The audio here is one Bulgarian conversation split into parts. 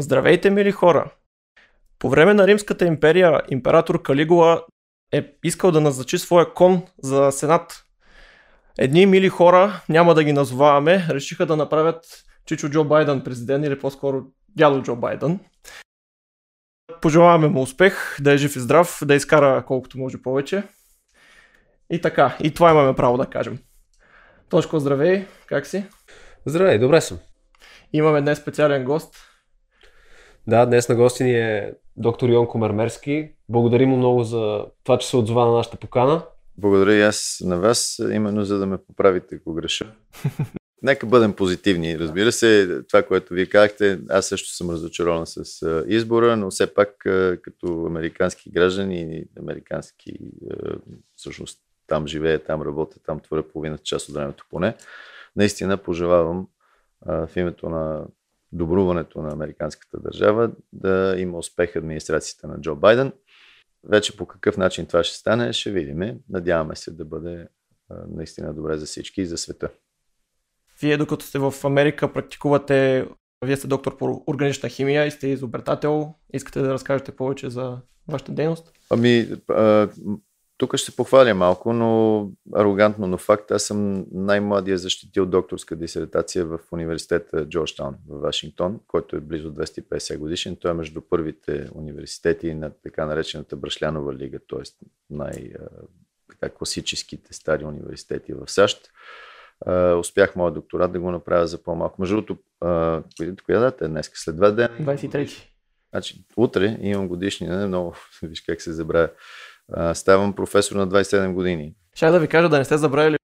Здравейте, мили хора! По време на Римската империя император Калигула е искал да назначи своя кон за сенат. Едни мили хора, няма да ги назоваваме, решиха да направят Чичо Джо Байден президент или по-скоро дядо Джо Байден. Пожелаваме му успех, да е жив и здрав, да изкара колкото може повече. И така, и това имаме право да кажем. Тошко, здравей, как си? Здравей, добре съм. Имаме днес специален гост. Да, днес на гости ни е доктор Йон Комермерски. Благодарим му много за това, че се отзова на нашата покана. Благодаря и аз на вас, именно за да ме поправите, ако греша. Нека бъдем позитивни. Разбира се, това, което вие казахте, аз също съм разочарован с избора, но все пак като американски граждани и американски, всъщност там живея, там работя, там творя половината част от времето поне, наистина пожелавам в името на добруването на американската държава да има успех администрацията на Джо Байден. Вече по какъв начин това ще стане, ще видим. Надяваме се да бъде наистина добре за всички и за света. Вие, докато сте в Америка, практикувате, вие сте доктор по органична химия и сте изобретател. Искате да разкажете повече за вашата дейност? Ами, тук ще се похваля малко, но арогантно, но факт, аз съм най-младия защитил докторска дисертация в университета Джорджтаун в Вашингтон, който е близо 250 годишен. Той е между първите университети на така наречената Брашлянова лига, т.е. най-класическите стари университети в САЩ. Uh, успях моят докторат да го направя за по-малко. Между другото, uh, коя дата е днес? След два дена? 23. Значи, утре имам годишнина, много, виж как се забравя. Uh, ставам професор на 27 години. Ще да ви кажа да не сте забравили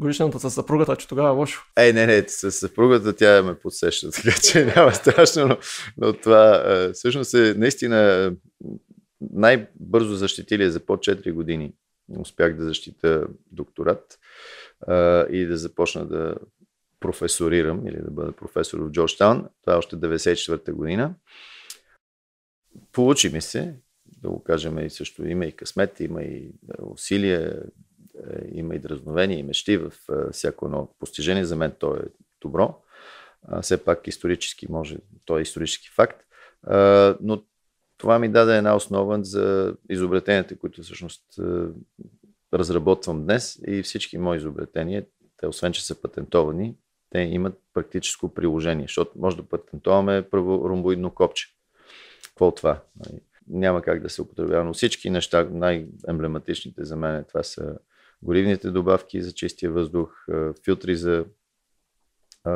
годишната с съпругата, че тогава е лошо. Ей, не, не, с съпругата тя ме подсеща, така че няма страшно, но, но това всъщност е наистина най-бързо защитили за по 4 години. Успях да защита докторат и да започна да професорирам или да бъда професор в Джорджтаун. Това е още 94-та година. Получи ми се, да го кажем и също има и късмет, има и усилия, има и дразновения и мечти в всяко едно постижение. За мен то е добро. Все пак исторически може, то е исторически факт. Но това ми даде една основа за изобретенията, които всъщност разработвам днес и всички мои изобретения, те освен, че са патентовани, те имат практическо приложение, защото може да патентоваме първо ромбоидно копче. Какво от това? Няма как да се употребява, но всички неща, най-емблематичните за мен, това са горивните добавки за чистия въздух, филтри за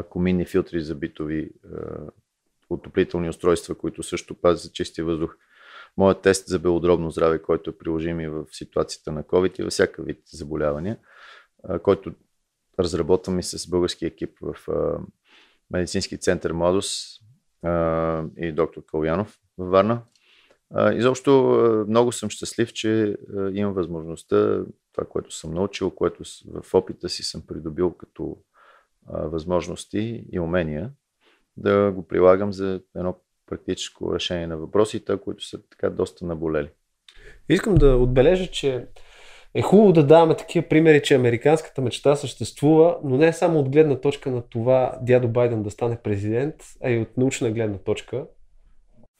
коминни филтри за битови отоплителни устройства, които също пазят за чистия въздух – моят тест за белодробно здраве, който е приложим и в ситуацията на COVID и във всяка вид заболявания, който разработвам и с български екип в медицински център Младост и доктор Калуянов във Варна. Изобщо много съм щастлив, че имам възможността, това, което съм научил, което в опита си съм придобил като възможности и умения, да го прилагам за едно практическо решение на въпросите, които са така доста наболели. Искам да отбележа, че е хубаво да даваме такива примери, че американската мечта съществува, но не само от гледна точка на това дядо Байден да стане президент, а и от научна гледна точка.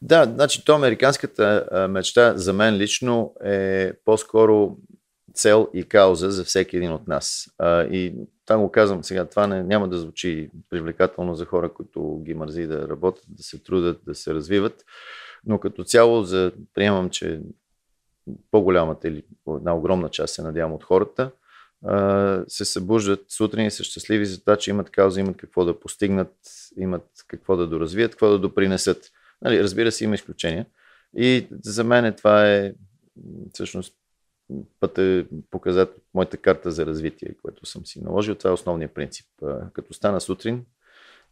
Да, значи то американската мечта за мен лично е по-скоро цел и кауза за всеки един от нас. И това го казвам сега, това не, няма да звучи привлекателно за хора, които ги мързи да работят, да се трудят, да се развиват, но като цяло за, приемам, че по-голямата или една огромна част, се надявам, от хората, се събуждат сутрин и са щастливи за това, че имат кауза, имат какво да постигнат, имат какво да доразвият, какво да допринесат. Нали, разбира се, има изключения. И за мен това е всъщност път е показат моята карта за развитие, което съм си наложил. Това е основният принцип. Като стана сутрин,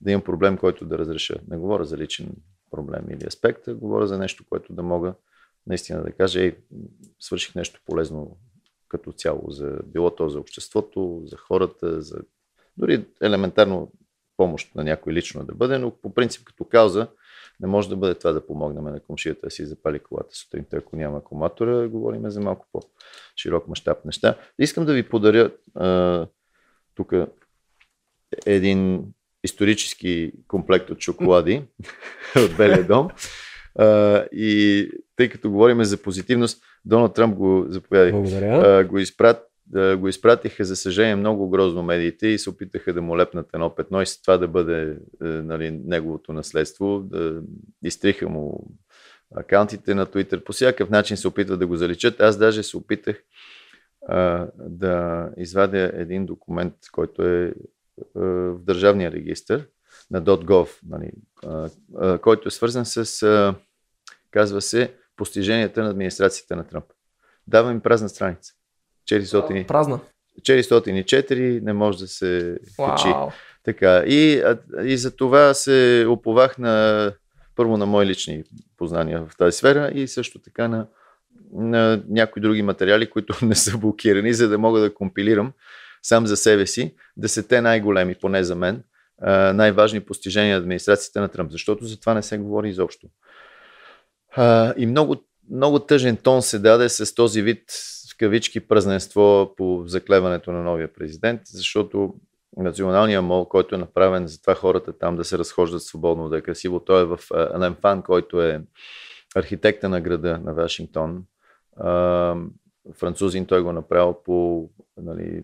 да имам проблем, който да разреша. Не говоря за личен проблем или аспект, а говоря за нещо, което да мога наистина да кажа, ей, свърших нещо полезно като цяло, за, било то за обществото, за хората, за дори елементарно помощ на някой лично да бъде, но по принцип като кауза не може да бъде това да помогнем на комшията да си запали колата сутринта, ако няма акумулатора. Говорим за малко по-широк мащаб неща. Искам да ви подаря тук един исторически комплект от шоколади от Белия дом. А, и тъй като говорим за позитивност, Доналд Тръмп го заповядай. Благодаря. А, го, изпрат, а, го изпратиха, за съжаление, много грозно медиите и се опитаха да му лепнат едно петно и с това да бъде а, нали, неговото наследство. Да изтриха му акаунтите на Twitter. По всякакъв начин се опитват да го заличат. Аз даже се опитах а, да извадя един документ, който е а, в Държавния регистр на .gov, нали, а, а, който е свързан с, а, казва се, постиженията на администрацията на Тръмп. Давам им празна страница. 400, Празна. 404 не може да се качи. Вау. Така, и, и за това се оповах на първо на мои лични познания в тази сфера и също така на, на някои други материали, които не са блокирани, за да мога да компилирам сам за себе си, да са те най-големи, поне за мен, най-важни постижения на администрацията на Тръмп, защото за това не се говори изобщо. И много, много тъжен тон се даде с този вид кавички празненство по заклеването на новия президент, защото националния мол, който е направен за това хората там да се разхождат свободно, да е красиво, той е в Лемфан, който е архитекта на града на Вашингтон. Французин той го направил по нали,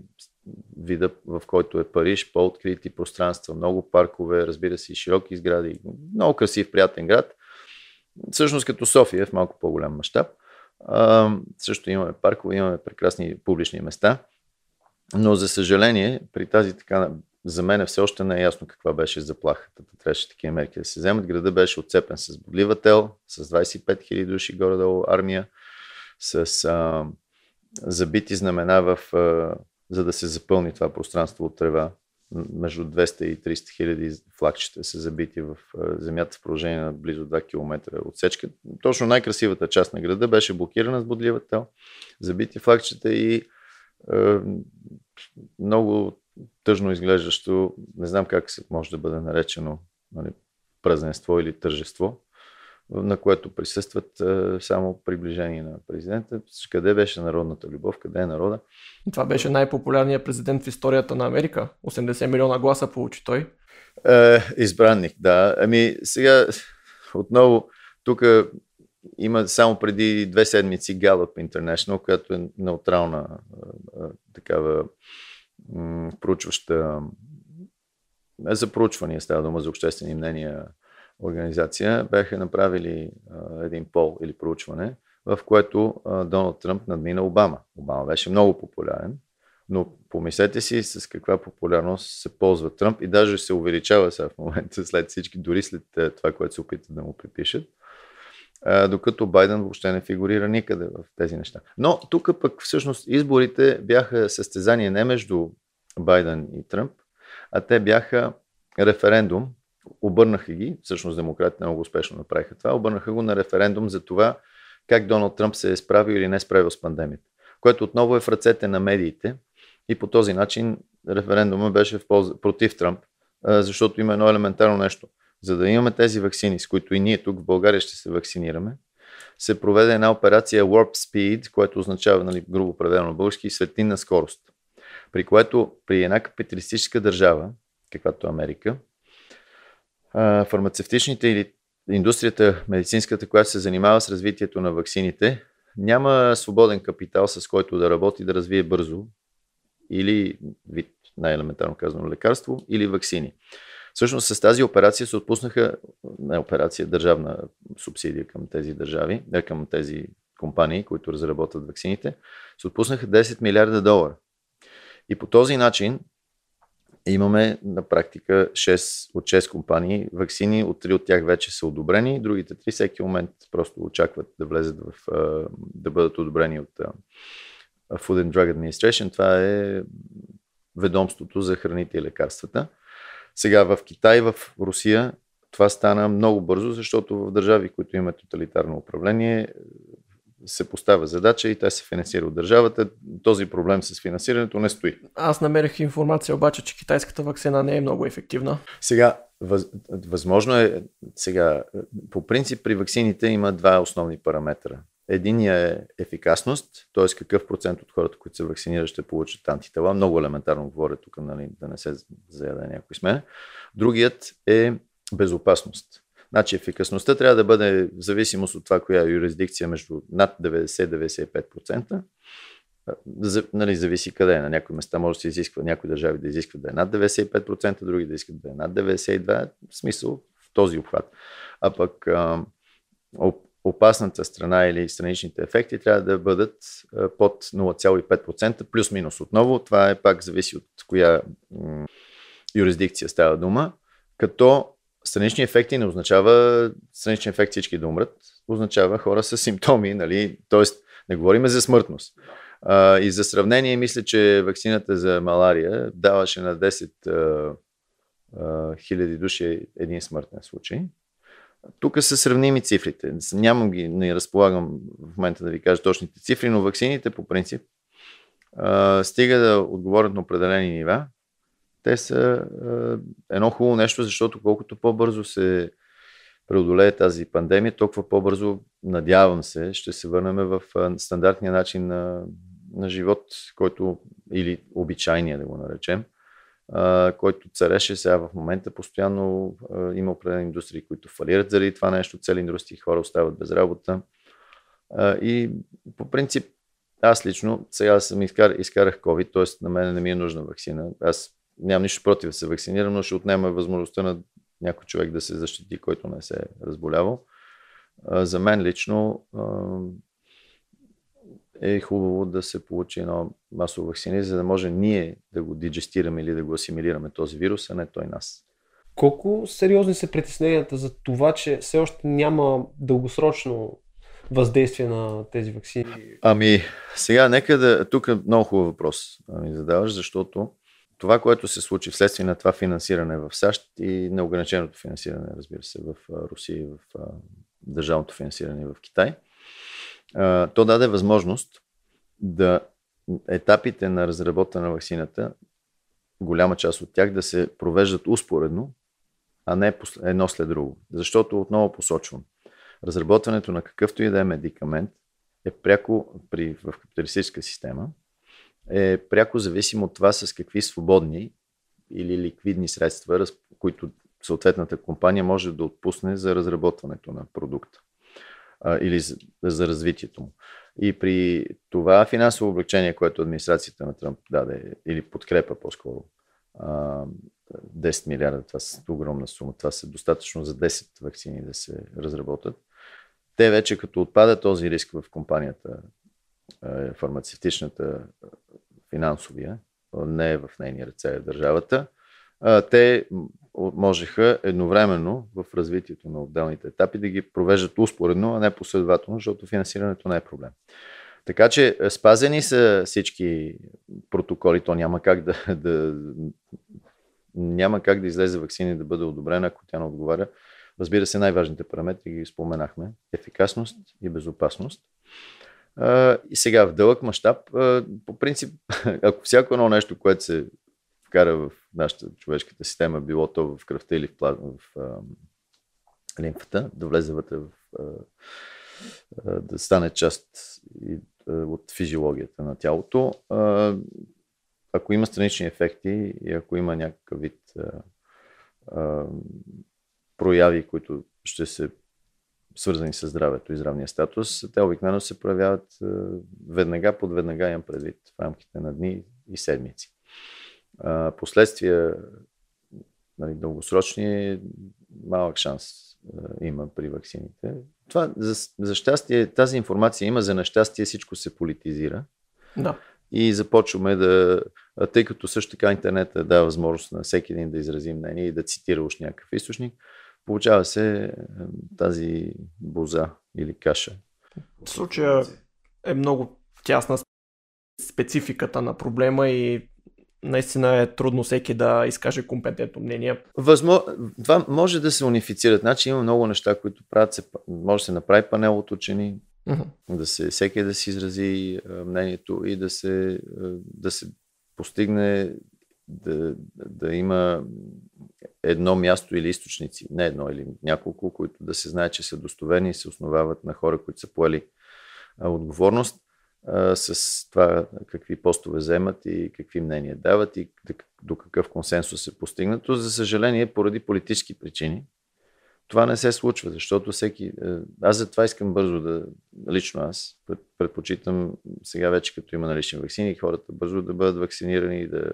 вида, в който е Париж, по-открити пространства, много паркове, разбира се, и широки сгради, много красив, приятен град. Всъщност като София в малко по-голям мащаб. Също имаме паркове, имаме прекрасни публични места. Но за съжаление, при тази така, за мен все още не е ясно каква беше заплахата. Трябваше такива мерки да се вземат. Града беше отцепен с бодливател, с 25 000 души горе-долу армия, с а, забити знамена в, а, за да се запълни това пространство от трева. Между 200 и 300 хиляди флагчета са забити в земята в продължение на близо 2 км отсечка. Точно най-красивата част на града беше блокирана с бодливател, забити флагчета и а, много тъжно изглеждащо, не знам как може да бъде наречено нали, празненство или тържество, на което присъстват само приближение на президента. Къде беше народната любов, къде е народа? Това беше най-популярният президент в историята на Америка. 80 милиона гласа получи той. Е, избранник, да. Ами сега отново тук има само преди две седмици Gallup International, която е неутрална такава проучваща за проучвания, става дума за обществени мнения организация, бяха направили един пол или проучване, в което а, Доналд Тръмп надмина Обама. Обама беше много популярен, но помислете си с каква популярност се ползва Тръмп и даже се увеличава сега в момента след всички, дори след това, което се опитат да му припишат докато Байден въобще не фигурира никъде в тези неща. Но тук пък всъщност изборите бяха състезание не между Байден и Тръмп, а те бяха референдум. Обърнаха ги, всъщност демократите много успешно направиха това, обърнаха го на референдум за това как Доналд Тръмп се е справил или не е справил с пандемията, което отново е в ръцете на медиите и по този начин референдума беше в полза, против Тръмп, защото има едно елементарно нещо – за да имаме тези вакцини, с които и ние тук в България ще се вакцинираме, се проведе една операция Warp Speed, което означава, нали, грубо преведено на български, светлинна скорост. При което при една капиталистическа държава, каквато е Америка, фармацевтичните или индустрията, медицинската, която се занимава с развитието на ваксините, няма свободен капитал, с който да работи, да развие бързо или вид, най-елементарно казано, лекарство или вакцини. Всъщност с тази операция се отпуснаха, не операция, държавна субсидия към тези държави, не към тези компании, които разработват вакцините, се отпуснаха 10 милиарда долара. И по този начин имаме на практика 6 от 6 компании вакцини, от 3 от тях вече са одобрени, другите 3 всеки момент просто очакват да влезат в, да бъдат одобрени от Food and Drug Administration. Това е ведомството за храните и лекарствата. Сега в Китай, в Русия това стана много бързо, защото в държави, които имат тоталитарно управление, се поставя задача и тя се финансира от държавата. Този проблем с финансирането не стои. Аз намерих информация обаче, че китайската вакцина не е много ефективна. Сега, въз, възможно е, сега, по принцип при вакцините има два основни параметра. Единия е ефикасност, т.е. какъв процент от хората, които се вакцинират, ще получат антитела. Много елементарно говоря тук, нали, да не се заяде някой с мен. Другият е безопасност. Значи ефикасността трябва да бъде в зависимост от това, коя е юрисдикция между над 90-95%. За, нали, зависи къде е. На някои места може да се изисква, някои държави да изискват да е над 95%, други да искат да е над 92%. В смисъл в този обхват. А пък опасната страна или страничните ефекти трябва да бъдат под 0,5% плюс-минус. Отново това е пак зависи от коя юрисдикция става дума, като странични ефекти не означава странични ефекти всички да умрат, означава хора с симптоми, нали? т.е. не говорим за смъртност. А, и за сравнение, мисля, че вакцината за малария даваше на 10 а, а, хиляди души един смъртен случай. Тук са сравними цифрите. Нямам ги, не разполагам в момента да ви кажа точните цифри, но вакцините по принцип а, стига да отговорят на определени нива. Те са едно хубаво нещо, защото колкото по-бързо се преодолее тази пандемия, толкова по-бързо, надявам се, ще се върнем в стандартния начин на, на живот, който или обичайния да го наречем, който цареше сега в момента. Постоянно има определени индустрии, които фалират заради това нещо, цели индустрии хора остават без работа. И по принцип, аз лично сега съм изкар, изкарах COVID, т.е. на мен не ми е нужна вакцина. Аз нямам нищо против да се вакцинирам, но ще отнема възможността на някой човек да се защити, който не се е разболявал. За мен лично е хубаво да се получи едно масово вакцини, за да може ние да го диджестираме или да го асимилираме този вирус, а не той нас. Колко сериозни са притесненията за това, че все още няма дългосрочно въздействие на тези вакцини? Ами, сега нека да... Тук е много хубав въпрос ми задаваш, защото това, което се случи вследствие на това финансиране в САЩ и неограниченото финансиране, разбира се, в Русия и в държавното финансиране в Китай – то даде възможност да етапите на разработване на вакцината, голяма част от тях да се провеждат успоредно, а не едно след друго. Защото отново посочвам, разработването на какъвто и да е медикамент е пряко при, в капиталистическа система, е пряко зависимо от това с какви свободни или ликвидни средства, които съответната компания може да отпусне за разработването на продукта а, или за, за развитието му. И при това финансово облегчение, което администрацията на Тръмп даде, или подкрепа по-скоро, а, 10 милиарда, това са огромна сума, това са достатъчно за 10 вакцини да се разработят. Те вече като отпада този риск в компанията, фармацевтичната, финансовия, не е в нейния ръце е държавата, те можеха едновременно в развитието на отделните етапи да ги провеждат успоредно, а не последователно, защото финансирането не е проблем. Така че спазени са всички протоколи, то няма как да, да няма как да излезе вакцина да бъде одобрена, ако тя не отговаря. Разбира се, най-важните параметри ги споменахме. Ефикасност и безопасност. И сега в дълъг мащаб, по принцип, ако всяко едно нещо, което се вкара в нашата човешката система, било то в кръвта или в, плазма, в а, лимфата, да влезе вътре в, да стане част от физиологията на тялото. Ако има странични ефекти и ако има някакъв вид прояви, които ще се свързани с здравето и здравния статус, те обикновено се проявяват веднага, под веднага имам предвид в рамките на дни и седмици последствия нали, дългосрочни малък шанс а, има при вакцините. Това, за, за щастие, тази информация има, за нещастие всичко се политизира. Да. И започваме да, тъй като също така интернет дава възможност на всеки един да изрази мнение и да цитира уж някакъв източник, получава се тази боза или каша. В случая е много тясна спецификата на проблема и наистина е трудно всеки да изкаже компетентно мнение. Възмо... Това може да се унифицират. Значи има много неща, които правят се. Може да се направи панел от учени, да се, всеки да си изрази мнението и да се, да се постигне да, да има едно място или източници, не едно или няколко, които да се знае, че са достоверни и се основават на хора, които са поели отговорност а, с това какви постове вземат и какви мнения дават и до какъв консенсус се постигнато. За съжаление, поради политически причини, това не се случва, защото всеки... Е, аз за това искам бързо да... Лично аз предпочитам сега вече, като има налични вакцини, хората бързо да бъдат вакцинирани и да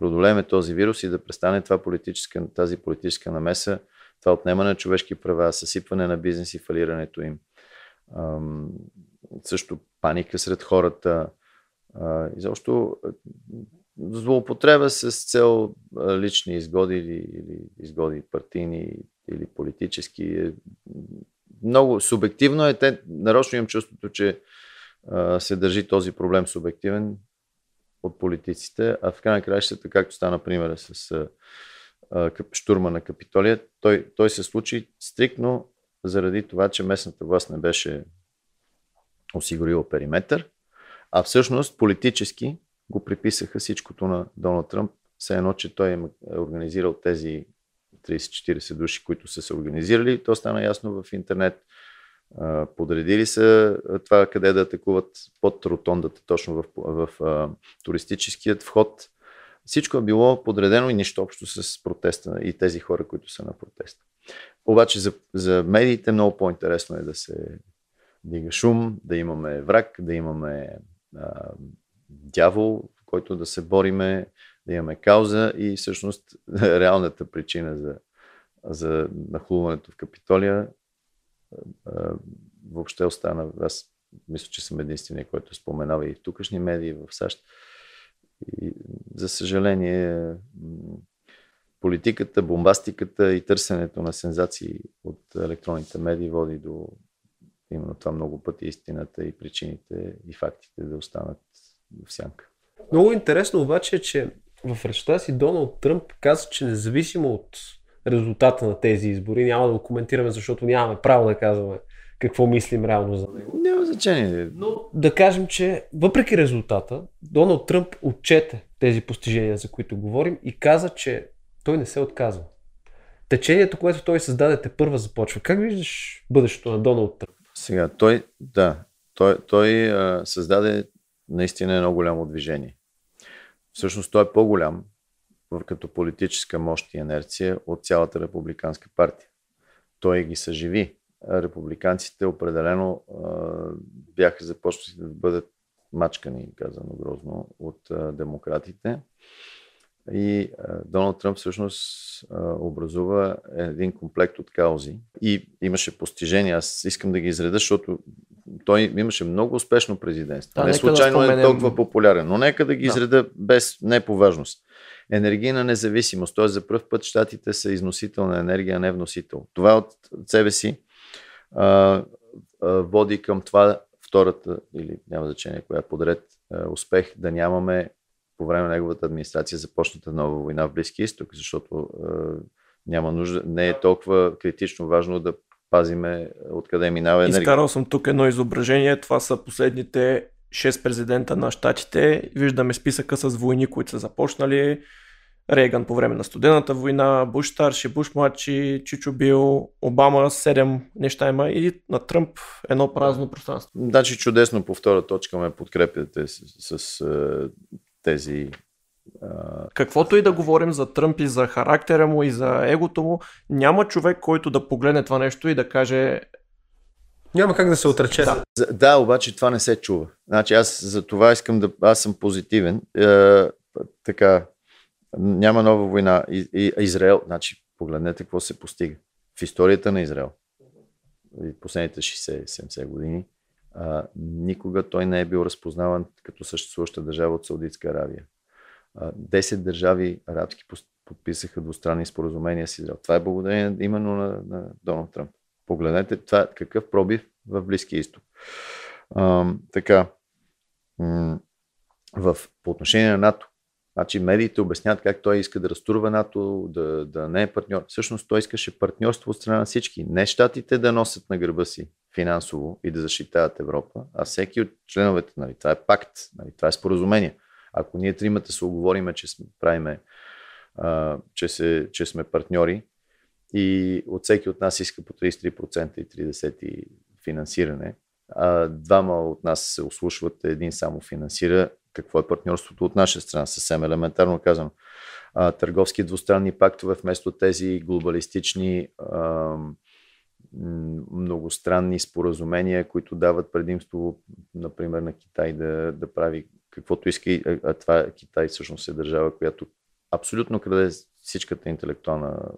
продолеме този вирус и да престане това политическа, тази политическа намеса, това отнемане на човешки права, съсипване на бизнес и фалирането им. Ам, също паника сред хората. А, изобщо злоупотреба с цел лични изгоди или, или изгоди партийни или политически. Е много субективно е. Те, нарочно имам чувството, че а, се държи този проблем субективен от политиците, а в край на краищата, както стана примера с а, штурма на Капитолия, той, той се случи стрикно заради това, че местната власт не беше осигурила периметър, а всъщност политически го приписаха всичкото на Доналд Тръмп, все едно, че той е организирал тези 30-40 души, които са се организирали. То стана ясно в интернет. Подредили са това къде да атакуват под ротондата, точно в, в, в туристическият вход. Всичко е било подредено и нищо общо с протеста и тези хора, които са на протеста. Обаче за, за медиите много по-интересно е да се дига шум, да имаме враг, да имаме а, дявол, който да се бориме, да имаме кауза и всъщност реалната причина за, за нахлуването в Капитолия въобще остана. Аз мисля, че съм единствения, който споменава и в тукашни медии, в САЩ. И, за съжаление, политиката, бомбастиката и търсенето на сензации от електронните медии води до именно това много пъти истината и причините и фактите да останат в сянка. Много интересно обаче е, че в речта си Доналд Тръмп каза, че независимо от резултата на тези избори, няма да го коментираме, защото нямаме право да казваме какво мислим реално за него. Няма значение. Но да кажем, че въпреки резултата, Доналд Тръмп отчете тези постижения, за които говорим и каза, че той не се отказва. Течението, което той създаде, те първа започва. Как виждаш бъдещето на Доналд Тръмп? Сега, той, да, той, той а, създаде наистина едно голямо движение. Всъщност той е по-голям като политическа мощ и инерция от цялата републиканска партия. Той ги съживи. Републиканците определено а, бяха започнали да бъдат мачкани, казано грозно, от а, демократите. И а, Доналд Тръмп всъщност а, образува един комплект от каузи. И имаше постижения. Аз искам да ги изреда, защото той имаше много успешно президентство. Да, не случайно да споменем... е толкова популярен. Но нека да ги да. изреда без не по важност. Енергийна независимост. Т.е. за първ път щатите са износител на енергия, а не вносител. Това от себе си а, а, води към това втората, или няма значение коя подред, а, успех да нямаме по време на неговата администрация започната нова война в Близкия изток, защото е, няма нужда, не е толкова критично важно да пазиме откъде минава енергия. Изкарал съм тук едно изображение. Това са последните 6 президента на щатите. Виждаме списъка с войни, които са започнали. Рейган по време на студената война, Буш старши, Буш младши, Чичо Бил, Обама, 7 неща има и на Тръмп едно празно пространство. Значи чудесно по втора точка ме подкрепяте с, с тези Каквото и да говорим за Тръмп и за характера му и за егото му, няма човек, който да погледне това нещо и да каже няма как да се отрече. Да. да, обаче това не се чува. Значи аз за това искам да... Аз съм позитивен. Е, така, няма нова война. И, и, Израел, значи, погледнете какво се постига. В историята на Израел, последните 60-70 години, а, никога той не е бил разпознаван като съществуваща държава от Саудитска Аравия. Десет държави арабски подписаха двустранни споразумения с Израел. Това е благодарение именно на, на Доналд Тръмп. Погледнете това, какъв пробив в Близкия изток. А, така, в, по отношение на НАТО, Значи медиите обясняват как той иска да разтурва НАТО, да, да не е партньор. Всъщност той искаше партньорство от страна на всички. Не щатите да носят на гърба си финансово и да защитават Европа, а всеки от членовете. Нали, това е пакт, нали, това е споразумение. Ако ние тримата се оговориме, че сме, правиме, а, че, се, че сме партньори и от всеки от нас иска по 33% и 30% финансиране, а, двама от нас се ослушват, един само финансира. Какво е партньорството от наша страна? Съвсем елементарно. А, търговски двустранни пактове вместо тези глобалистични многостранни споразумения, които дават предимство, например, на Китай да, да прави каквото иска. А това Китай всъщност е държава, която абсолютно краде всичката интелектуална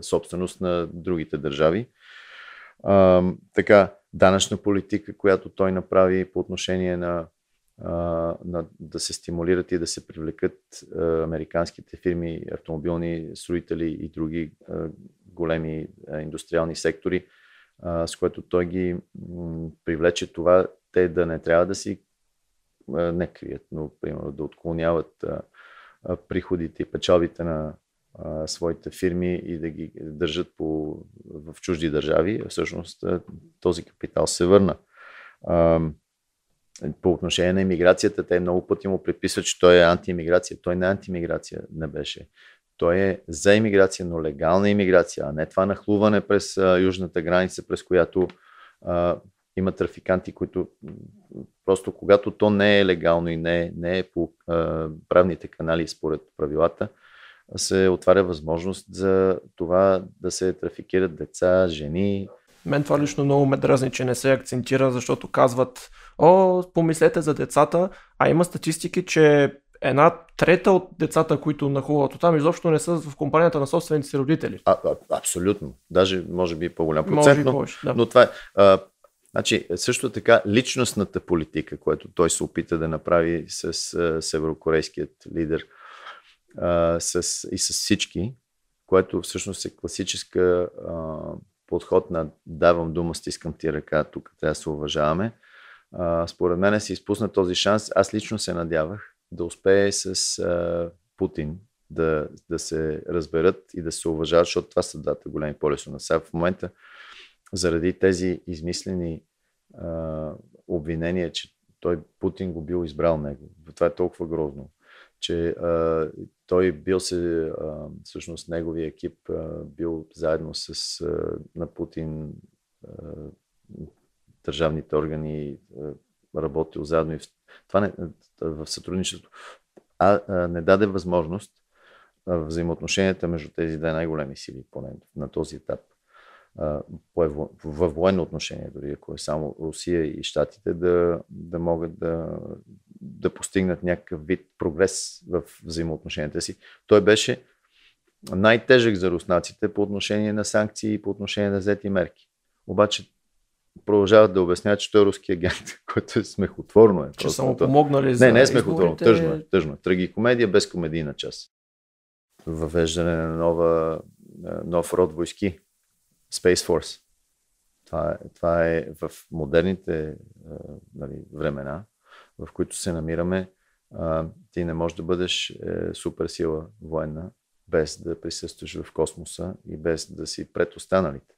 собственост на другите държави. А, така, данъчна политика, която той направи по отношение на, на да се стимулират и да се привлекат а, американските фирми, автомобилни строители и други а, големи а, индустриални сектори, а, с което той ги м, привлече това те да не трябва да си а, не крият, но примерно да отклоняват а, а, приходите и печалбите на а, своите фирми и да ги държат по, в чужди държави, всъщност този капитал се върна. А, по отношение на иммиграцията, те много пъти му приписват, че той е антиимиграция. Той не е антиимиграция, не беше. Той е за иммиграция, но легална иммиграция, а не това нахлуване през южната граница, през която а, има трафиканти, които просто когато то не е легално и не, не е по а, правните канали според правилата, се отваря възможност за това да се трафикират деца, жени. Мен това лично много ме дразни, че не се акцентира, защото казват, о, помислете за децата, а има статистики, че една трета от децата, които нахуват там, изобщо не са в компанията на собствените си родители. А, а, абсолютно. Даже може би по-голям процент, но, повече, да. но това е... А, значи, също така личностната политика, която той се опита да направи с а, северокорейският лидер – а, с, и с всички, което всъщност е класическа а, подход на давам дума, стискам ти ръка, тук трябва да се уважаваме. А, според мен се изпусна този шанс. Аз лично се надявах да успее с а, Путин да, да се разберат и да се уважават, защото това са двата големи полеса на сега. В момента, заради тези измислени а, обвинения, че той Путин го бил избрал него. Това е толкова грозно че а, той бил се, всъщност неговия екип бил заедно с на Путин държавните органи работил заедно и в, това не, в сътрудничество. А, а не даде възможност взаимоотношенията между тези две най-големи сили, поне на този етап, във военно отношение, дори ако е само Русия и Штатите, да, да могат да, да постигнат някакъв вид прогрес в взаимоотношенията си. Той беше най-тежък за руснаците по отношение на санкции и по отношение на взети мерки. Обаче продължават да обясняват, че той е руски агент, което е смехотворно. Е, че само помогнали за Не, не е смехотворно. Изборите... Тъжно е. Тъжно е. Трагикомедия без комедийна част. Въвеждане на нова, нов род войски Space Force. Това е, това е в модерните нали, времена, в които се намираме. Ти не можеш да бъдеш е, суперсила военна, без да присъстваш в космоса и без да си пред останалите.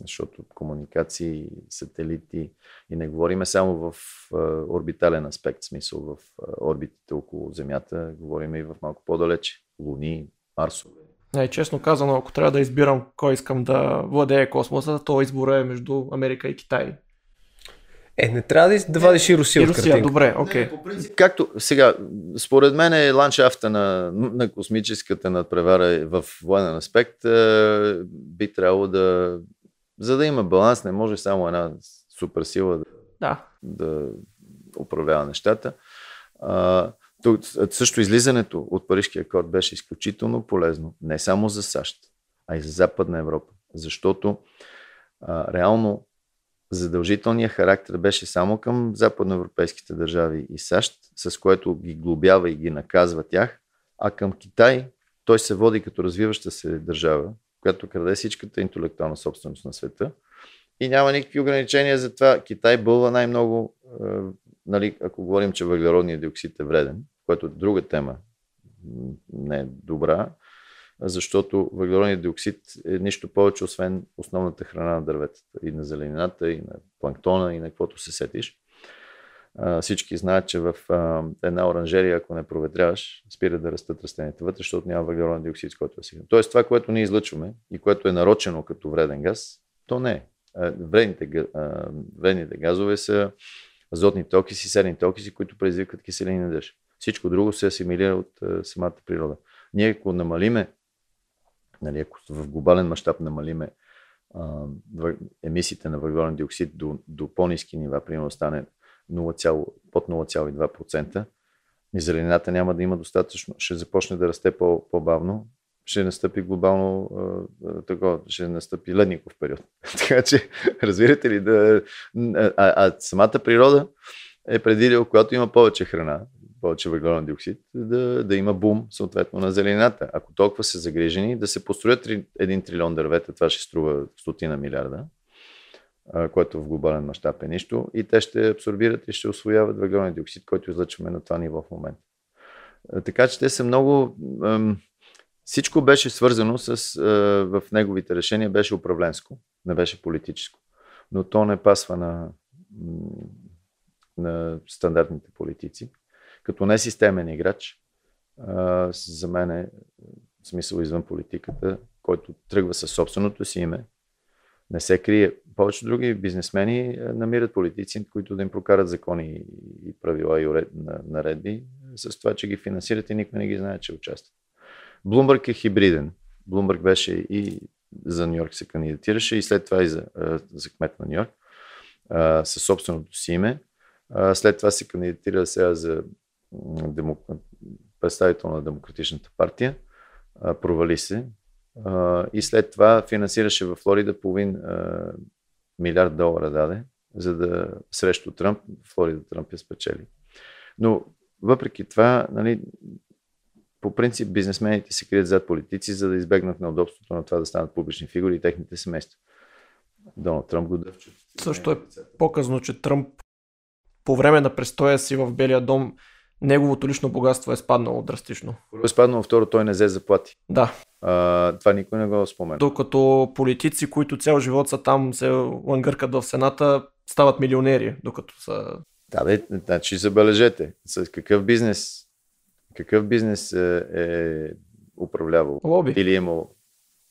Защото комуникации, сателити и не говориме само в а, орбитален аспект, смисъл в а, орбитите около Земята, говориме и в малко по-далече. Луни, Марсове, не, честно казано, ако трябва да избирам кой искам да владее космоса, то избора е между Америка и Китай. Е, не трябва да, вадиш и Русия, и Русия от добре, окей. Okay. Както сега, според мен е ландшафта на, на космическата надпревара в военен аспект е, би трябвало да, за да има баланс, не може само една суперсила да, да. да управлява нещата. А, тук, също излизането от Парижкия акорд беше изключително полезно, не само за САЩ, а и за Западна Европа. Защото а, реално задължителният характер беше само към западноевропейските държави и САЩ, с което ги глобява и ги наказва тях, а към Китай той се води като развиваща се държава, която краде всичката интелектуална собственост на света и няма никакви ограничения за това. Китай бълва най-много, е, нали, ако говорим, че въглеродният диоксид е вреден, което е друга тема, не е добра, защото въглеродният диоксид е нищо повече, освен основната храна на дърветата и на зеленината, и на планктона, и на каквото се сетиш. всички знаят, че в една оранжерия, ако не проветряваш, спира да растат растенията вътре, защото няма въглероден диоксид, който е сега. Тоест това, което ние излъчваме и което е нарочено като вреден газ, то не е. Вредните, вредните газове са азотните окиси, серните окиси, които предизвикват киселини на дъжд. Всичко друго се асимилира от самата природа. Ние ако намалиме, нали, ако в глобален мащаб намалиме а, емисиите на въглероден диоксид до, до по-низки нива, примерно стане 0, под 0,2%, и зеленината няма да има достатъчно, ще започне да расте по, по-бавно, ще настъпи глобално а, такова, ще настъпи ледников период. така че, разбирате ли, да, а, а самата природа е предвидила, когато има повече храна, повече въглероден диоксид, да, да има бум съответно на зеленината. Ако толкова са загрижени, да се построят 1 трилион дървета, това ще струва стотина милиарда, което в глобален мащаб е нищо, и те ще абсорбират и ще освояват въглероден диоксид, който излъчваме на това ниво в момента. Така че те са много. Всичко беше свързано с. В неговите решения беше управленско, не беше политическо. Но то не пасва на, на стандартните политици като не системен играч, за мен е смисъл извън политиката, който тръгва със собственото си име, не се крие. Повече други бизнесмени намират политици, които да им прокарат закони и правила и наредби, с това, че ги финансират и никой не ги знае, че участват. Блумбърг е хибриден. Блумбърг беше и за Нью Йорк се кандидатираше и след това и за, за кмет на Нью Йорк със собственото си име. След това се кандидатира сега за демок... представител на Демократичната партия, а, провали се а, и след това финансираше в Флорида половин а, милиард долара даде, за да срещу Тръмп, Флорида Тръмп я спечели. Но въпреки това, нали, по принцип бизнесмените се крият зад политици, за да избегнат неудобството на това да станат публични фигури и техните семейства. Доналд Тръмп го дъвче. Също е показано, че Тръмп по време на престоя си в Белия дом неговото лично богатство е спаднало драстично. Първо е спаднало, второ той не взе заплати. Да. А, това никой не го спомена. Докато политици, които цял живот са там, се лангъркат в Сената, стават милионери, докато са... Да, бе, значи забележете, с какъв бизнес, какъв бизнес е, е управлявал Лоби. или е имал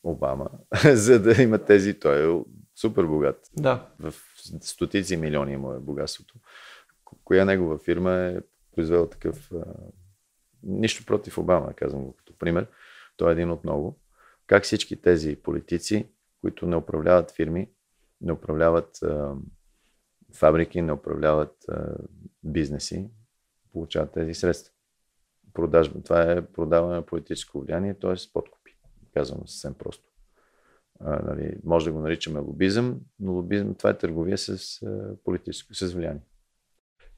Обама, за да има тези, той е супер богат. Да. В стотици милиони му е богатството. Коя негова фирма е произвел такъв. А, нищо против Обама, казвам го като пример. Той е един от много. Как всички тези политици, които не управляват фирми, не управляват а, фабрики, не управляват а, бизнеси, получават тези средства. Продажба. Това е продаване на политическо влияние, т.е. подкупи. Казвам съвсем просто. А, нали, може да го наричаме лобизъм, но лобизъм това е търговия с политическо, с влияние.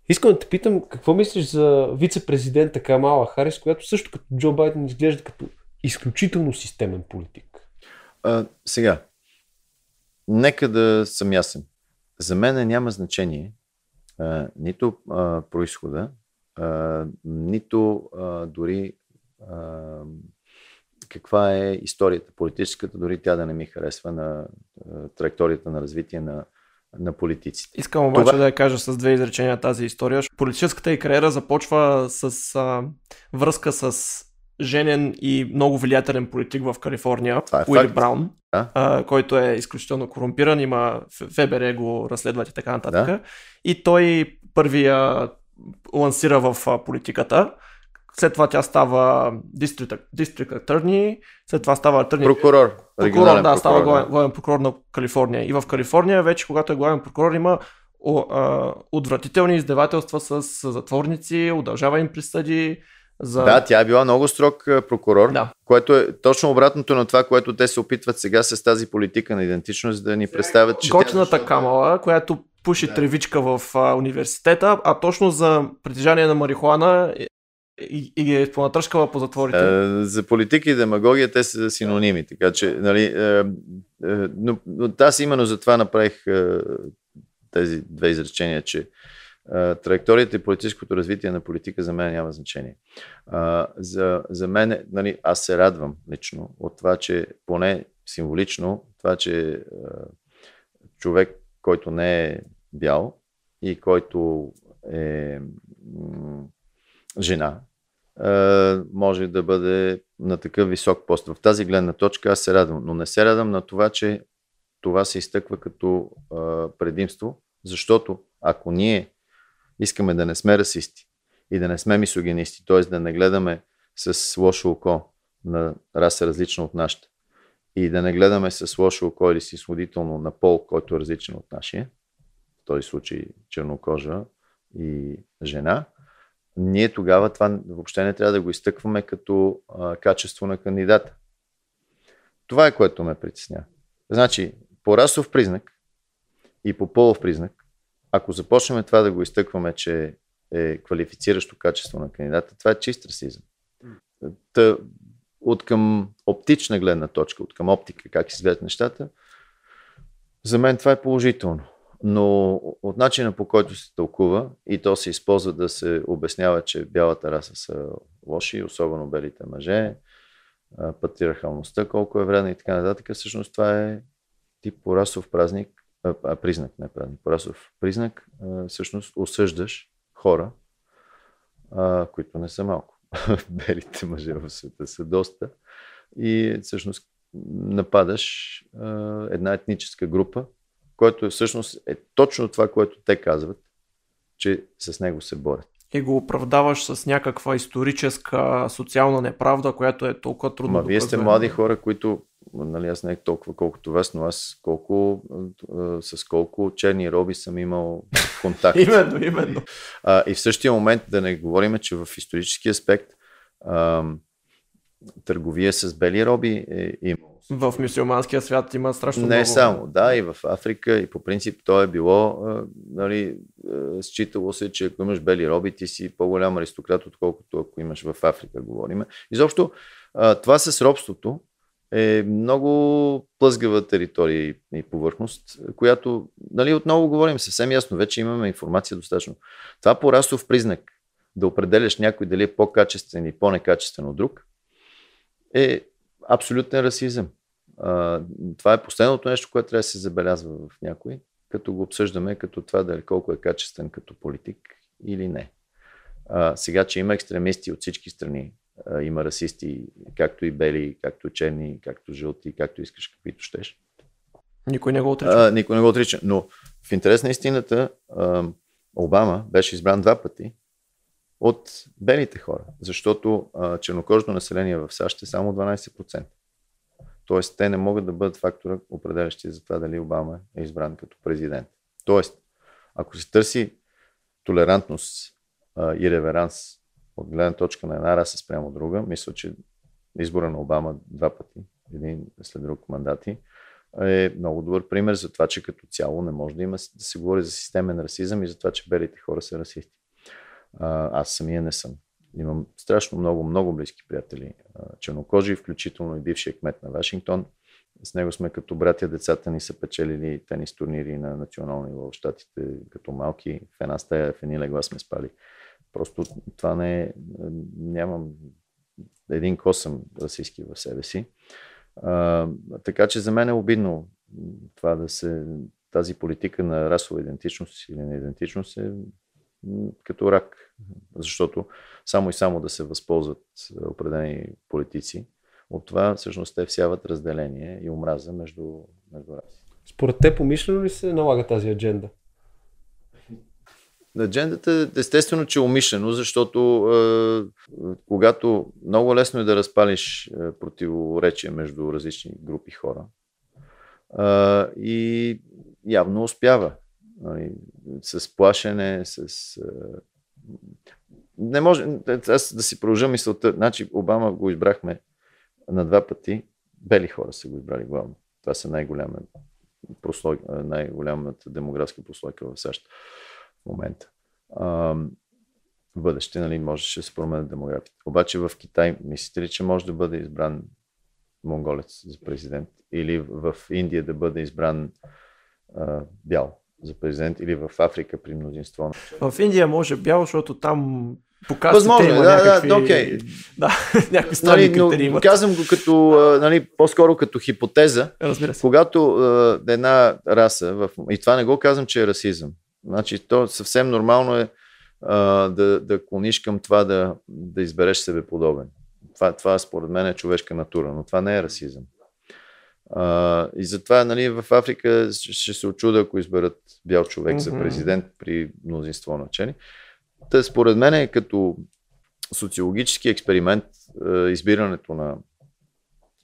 Искам да те питам, какво мислиш за вице-президента Камала Харис, която също като Джо Байден изглежда като изключително системен политик? А, сега, нека да съм ясен. За мен няма значение а, нито а, происхода, а, нито а, дори а, каква е историята политическата, дори тя да не ми харесва на а, траекторията на развитие на на политиците. Искам обаче Това... да я кажа с две изречения тази история. Политическата и кариера започва с а, връзка с женен и много влиятелен политик в Калифорния, е Уили факт. Браун, да. а, който е изключително корумпиран, има ФБР го разследват и така нататък. Да. И той първия лансира в политиката след това тя става district, district attorney, след това става attorney... Прокурор. Прокурор, да, прокурор, става главен, главен прокурор на Калифорния. И в Калифорния вече, когато е главен прокурор, има о, а, отвратителни издевателства с, с затворници, удължава им присъди. За... Да, тя е била много строг прокурор, да. което е точно обратното на това, което те се опитват сега с тази политика на идентичност да ни представят, че. Готината тя... Камала, която пуши да. тревичка в а, университета, а точно за притежание на марихуана и, и ги е понатръшкала по затворите. А, за политика и демагогия те са синоними, така че, нали, а, а, но, но аз именно за това направих тези две изречения, че траекторията и политическото развитие на политика за мен няма значение. За, за мен, нали, аз се радвам лично от това, че поне символично, това, че човек, който не е бял и който е жена, може да бъде на такъв висок пост. В тази гледна точка аз се радвам, но не се радвам на това, че това се изтъква като предимство, защото ако ние искаме да не сме расисти и да не сме мисогенисти, т.е. да не гледаме с лошо око на раса различна от нашата и да не гледаме с лошо око или си сводително на пол, който е различен от нашия, в този случай чернокожа и жена, ние тогава това въобще не трябва да го изтъкваме като а, качество на кандидата. Това е което ме притеснява. Значи, по расов признак и по полов признак, ако започнем това да го изтъкваме, че е квалифициращо качество на кандидата, това е чист расизъм. Та, от към оптична гледна точка, от към оптика, как изглеждат нещата, за мен това е положително. Но от начина по който се тълкува и то се използва да се обяснява, че бялата раса са лоши, особено белите мъже, патриархалността, колко е вредна и така нататък, всъщност това е тип по расов празник, а, признак, не празник, по расов признак, всъщност осъждаш хора, които не са малко. Белите мъже в света са доста. И всъщност нападаш една етническа група, което всъщност е точно това, което те казват, че с него се борят. И го оправдаваш с някаква историческа социална неправда, която е толкова трудно. Ма вие сте млади хора, които, нали, аз не е толкова колкото вас, но аз колко, с колко черни роби съм имал контакт. именно, именно. А, и в същия момент да не говорим, че в исторически аспект а, търговия с бели роби е имало в мюсюлманския свят има страшно не много. Само, да, и в Африка, и по принцип то е било, нали, считало се, че ако имаш бели роби, ти си по-голям аристократ, отколкото ако имаш в Африка, говориме. Изобщо, това с робството е много плъзгава територия и повърхност, която, нали, отново говорим съвсем ясно, вече имаме информация достатъчно. Това по расов признак, да определяш някой дали е по-качествен и по-некачествен от друг, е абсолютен расизъм. А, това е последното нещо, което трябва да се забелязва в някой, като го обсъждаме, като това дали колко е качествен като политик или не. А, сега, че има екстремисти от всички страни, а, има расисти, както и бели, както черни, както жълти, както искаш, каквито щеш. Никой не го отрича. А, никой не го отрича. Но в интерес на истината, а, Обама беше избран два пъти от белите хора, защото а, чернокожото население в САЩ е само 12%. Тоест, те не могат да бъдат фактора, определящи за това дали Обама е избран като президент. Тоест, ако се търси толерантност а, и реверанс от гледна точка на една раса спрямо друга, мисля, че избора на Обама два пъти, един след друг мандати, е много добър пример за това, че като цяло не може да има да се говори за системен расизъм и за това, че белите хора са расисти. А, аз самия не съм. Имам страшно много, много близки приятели, чернокожи, включително и бившия кмет на Вашингтон. С него сме като братя, децата ни са печелили тенис турнири на национално ниво в Штатите, като малки. В една стая, в едни легла сме спали. Просто това не е... Нямам един косъм расистски в себе си. А, така че за мен е обидно това да се... Тази политика на расова идентичност или на идентичност е като рак, защото само и само да се възползват определени политици, от това всъщност те всяват разделение и омраза между, между раси. Според те помишлено ли се налага тази адженда? Аджендата естествено, че е умишлено, защото е, когато много лесно е да разпалиш е, противоречия между различни групи хора е, и явно успява. Нали, с плашене, с... Не може... Аз да си продължа мисълта. Значи Обама го избрахме на два пъти. Бели хора са го избрали главно. Това са най-голяма прослой, най-голямата демографска прослойка в САЩ в момента. А, в бъдеще, нали, можеше да се променят демографите. Обаче в Китай, мислите ли, че може да бъде избран монголец за президент? Или в Индия да бъде избран а, бял? За президент или в Африка при мнозинство. В Индия може бял, защото там показвате Възможно, има да, някакви... да, окей. Да, някакви странни нали, критерии имат. Казвам го като, нали, по-скоро като хипотеза. Разбира се. Когато е, една раса, в... и това не го казвам, че е расизъм. Значи, то съвсем нормално е е да, да клониш към това да, да избереш себе подобен. Това, това според мен е човешка натура, но това не е расизъм. А, и затова нали, в Африка ще се очуда, ако изберат бял човек за президент при мнозинство начени. Та, според мен е като социологически експеримент избирането на,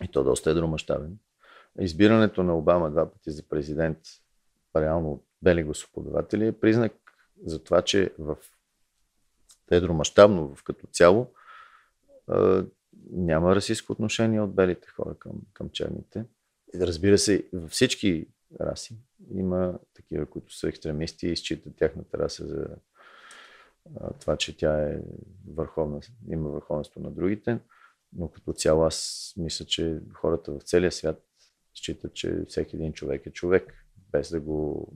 и то доста едромащабен, избирането на Обама два пъти за президент, реално бели гласоподаватели, е признак за това, че в едромащабно, в като цяло, няма расистско отношение от белите хора към, към черните. Разбира се, във всички раси има такива, които са екстремисти и изчитат тяхната раса за това, че тя е върховна, има върховенство на другите. Но като цяло аз мисля, че хората в целия свят считат, че всеки един човек е човек, без да го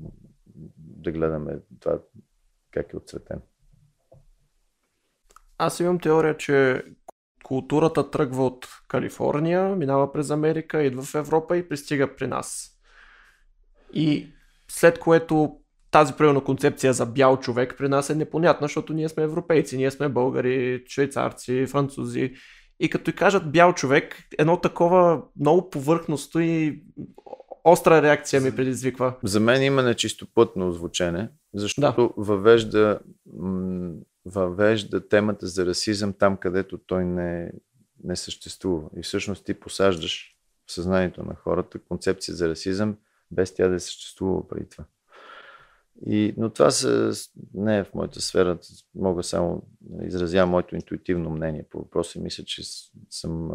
да гледаме това как е отцветен. Аз имам теория, че културата тръгва от Калифорния, минава през Америка, идва в Европа и пристига при нас. И след което тази примерно концепция за бял човек при нас е непонятна, защото ние сме европейци, ние сме българи, швейцарци, французи. И като и кажат бял човек, едно такова много повърхностно и остра реакция ми предизвиква. За мен има нечистопътно звучене, защото да. въвежда, въвежда темата за расизъм там, където той не, не съществува. И всъщност ти посаждаш в съзнанието на хората концепция за расизъм, без тя да е съществува преди това. И, но това са, не е в моята сфера. Мога само изразя моето интуитивно мнение по въпроса. Мисля, че съм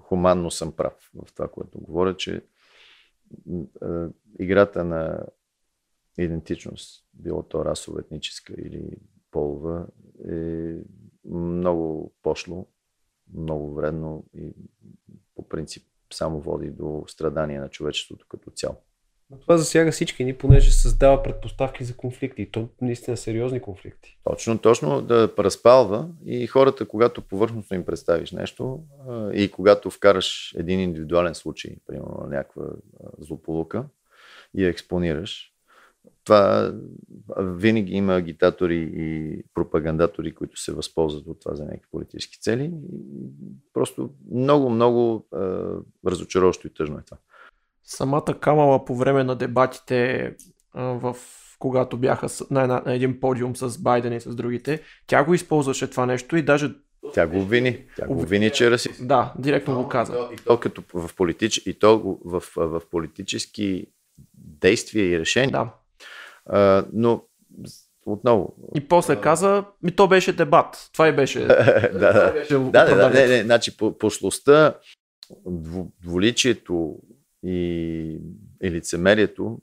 хуманно съм прав в това, което говоря, че играта на идентичност, било то расово, етническа или полова, е много пошло, много вредно и по принцип само води до страдания на човечеството като цяло. Но това засяга всички ни, понеже създава предпоставки за конфликти. И то наистина сериозни конфликти. Точно, точно да разпалва и хората, когато повърхностно им представиш нещо и когато вкараш един индивидуален случай, примерно някаква злополука и я експонираш, това винаги има агитатори и пропагандатори, които се възползват от това за някакви политически цели. Просто много, много е, разочароващо и тъжно е това. Самата Камала по време на дебатите в когато бяха на, една, на един подиум с Байден и с другите, тя го използваше това нещо и даже тя го обвини. Тя го обвини, че е расист. Да, директно го каза. И то, като в, политич... и то в, в политически действия и решения. Да. А, но отново. И после а... каза, ми то беше дебат. Това и беше. да, да. Беше да, да, да, не, не, значи пошлостта, дволичието и, и лицемерието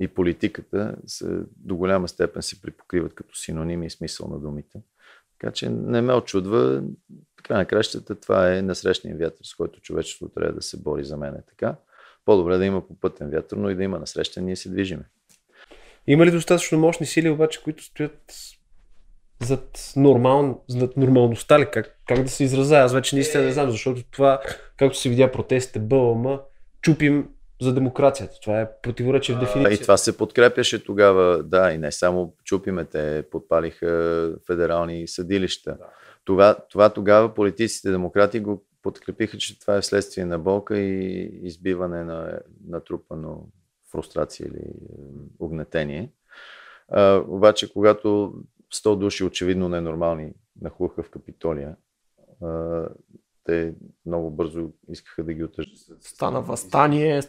и политиката са, до голяма степен се припокриват като синоними и смисъл на думите. Така че не ме очудва. Така на кращата това е насрещния вятър, с който човечеството трябва да се бори за мен. Е така. По-добре да има попътен вятър, но и да има насрещен, ние се движиме. Има ли достатъчно мощни сили обаче, които стоят зад, нормал, зад нормалността ли? Как, как да се изразя? Аз вече наистина не знам, защото това, както се видя протестите БЛМ, чупим за демокрацията. Това е противоречие в дефиниция. И това се подкрепяше тогава, да, и не само чупиме, те подпалиха федерални съдилища. Да. Това, това тогава политиците демократи го подкрепиха, че това е следствие на болка и избиване на натрупано фрустрация или огнетение. А, обаче, когато 100 души очевидно ненормални нахлуха в Капитолия, а, те много бързо искаха да ги отъждествят. Стана възстание.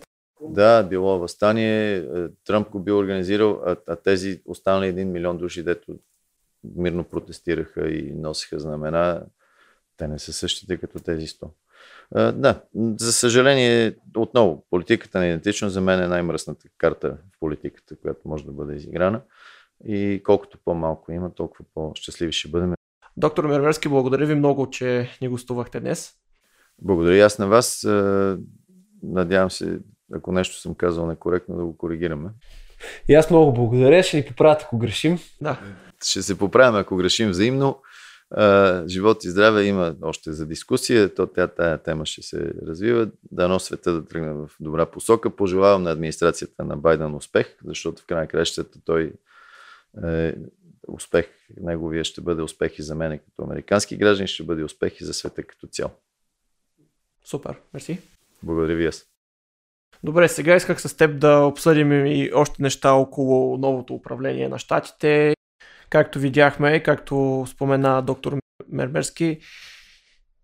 Да, било възстание. Е, Тръмп го би организирал, а, а тези останали един милион души, дето мирно протестираха и носиха знамена, те не са същите като тези 100. Да, за съжаление, отново, политиката на идентичност за мен е най-мръсната карта в политиката, която може да бъде изиграна. И колкото по-малко има, толкова по-щастливи ще бъдем. Доктор Мерверски, благодаря ви много, че ни гостувахте днес. Благодаря и аз на вас. Е, надявам се, ако нещо съм казал некоректно, да го коригираме. И аз много благодаря. Ще ни поправят, ако грешим. Да. Ще се поправим, ако грешим взаимно. Живот и здраве има още за дискусия. То тя тая тема ще се развива. Дано света да тръгне в добра посока. Пожелавам на администрацията на Байден успех, защото в крайна кращата той е, успех, неговия ще бъде успех и за мен като американски граждан, ще бъде успех и за света като цяло. Супер, мерси. Благодаря ви аз. Добре, сега исках с теб да обсъдим и още неща около новото управление на щатите. Както видяхме, както спомена доктор Мермерски,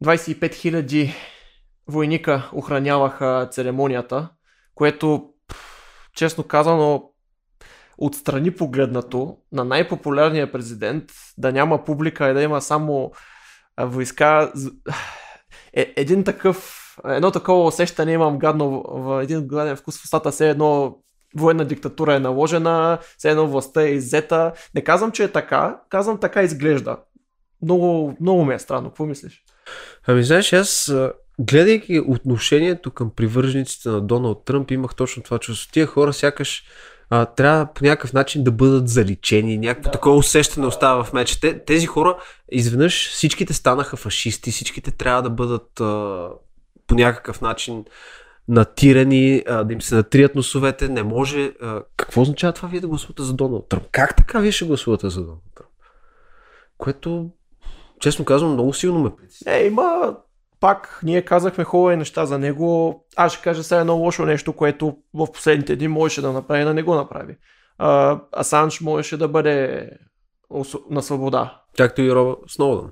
25 000 войника охраняваха церемонията, което, честно казано, отстрани погледнато на най-популярния президент да няма публика и да има само войска. Е, един такъв, едно такова усещане имам гадно в един гладен вкус в устата, все едно военна диктатура е наложена, все едно властта е иззета. Не казвам, че е така, казвам така изглежда. Много, много ми е странно. Какво мислиш? Ами знаеш, аз гледайки отношението към привържениците на Доналд Тръмп, имах точно това чувство. Тия хора сякаш а, трябва по някакъв начин да бъдат заличени, някакво да. такова усещане остава в меча. Те, тези хора, изведнъж всичките станаха фашисти, всичките трябва да бъдат а, по някакъв начин натирани, а, да им се натрият носовете. Не може. А, какво означава това вие да гласувате за Доналд Тръмп? Как така вие ще гласувате за Доналд Тръмп? Което, честно казвам, много силно ме притеснява. Е, има пак ние казахме хубави неща за него. Аз ще кажа сега едно лошо нещо, което в последните дни можеше да направи, да не го направи. А, Асанж можеше да бъде на свобода. Както и Робър Сноудън.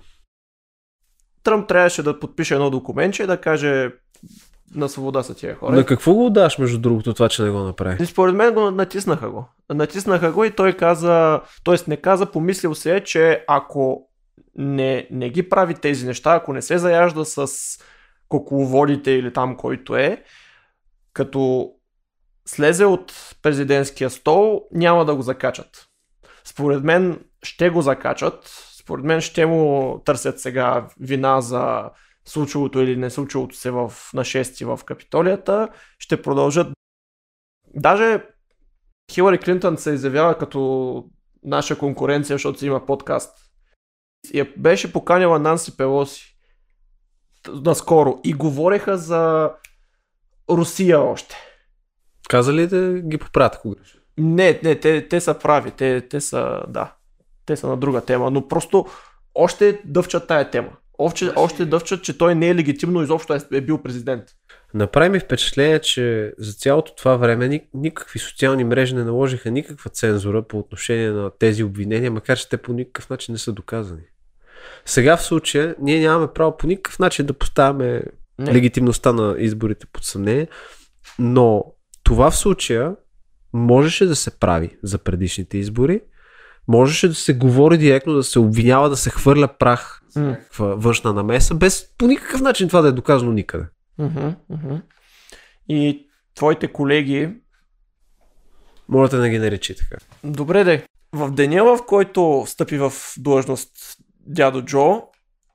Тръмп трябваше да подпише едно документче и да каже на свобода са тия хора. На какво го даш, между другото, това, че не го направи? Според мен го натиснаха го. Натиснаха го и той каза, т.е. не каза, помислил се, че ако не, не ги прави тези неща, ако не се заяжда с кукловодите или там който е, като слезе от президентския стол, няма да го закачат. Според мен ще го закачат, според мен ще му търсят сега вина за случилото или не случилото се в, на 6 в Капитолията, ще продължат. Даже Хилари Клинтън се изявява като наша конкуренция, защото си има подкаст я беше поканила Нанси Пелоси наскоро и говореха за Русия още. Каза ли да ги поправят кога? Не, не, те, те са прави, те, те са, да, те са на друга тема, но просто още дъвчат тая тема. Още, още дъвчат, че той не е легитимно изобщо е, е бил президент. Направи ми впечатление, че за цялото това време никакви социални мрежи не наложиха никаква цензура по отношение на тези обвинения, макар че те по никакъв начин не са доказани. Сега в случая ние нямаме право по никакъв начин да поставяме не. легитимността на изборите под съмнение, но това в случая можеше да се прави за предишните избори, можеше да се говори директно, да се обвинява, да се хвърля прах с някаква външна намеса, без по никакъв начин това да е доказано никъде. Uh-huh. И твоите колеги. Моля да ги наречи така. Добре, де. В деня, в който стъпи в длъжност дядо Джо,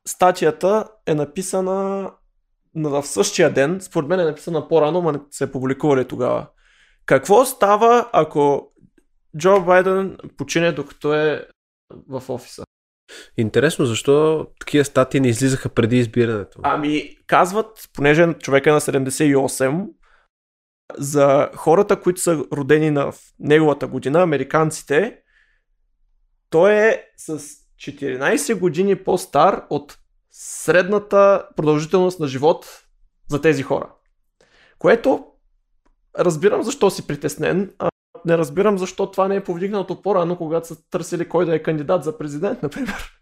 статията е написана в същия ден, според мен е написана по-рано, но не се е публикували тогава. Какво става, ако Джо Байден почине докато е в офиса? Интересно, защо такива статии не излизаха преди избирането? Ами, казват, понеже човека е на 78, за хората, които са родени на неговата година, американците, той е с 14 години по-стар от средната продължителност на живот за тези хора. Което разбирам защо си притеснен, а не разбирам защо това не е повдигнато по-рано, когато са търсили кой да е кандидат за президент, например.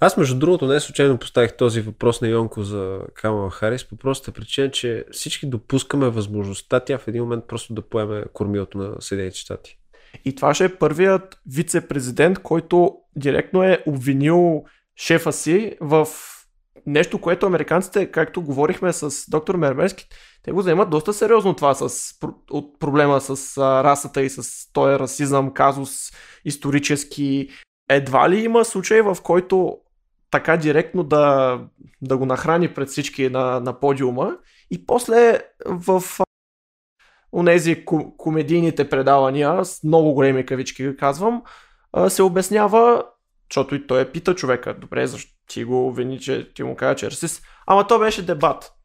Аз, между другото, не случайно поставих този въпрос на Йонко за Камала Харис по простата причина, че всички допускаме възможността тя в един момент просто да поеме кормилото на Съединените щати. И това ще е първият вице-президент, който директно е обвинил шефа си в нещо, което американците, както говорихме с доктор Мермерски, те го вземат доста сериозно това с от проблема с а, расата и с този расизъм, казус исторически. Едва ли има случай, в който така директно да, да го нахрани пред всички на, на подиума и после в онези комедийните предавания, с много големи кавички казвам, се обяснява, защото и той е пита човека, добре, защо ти го вини, че ти му каза, че е расист. Ама то беше дебат.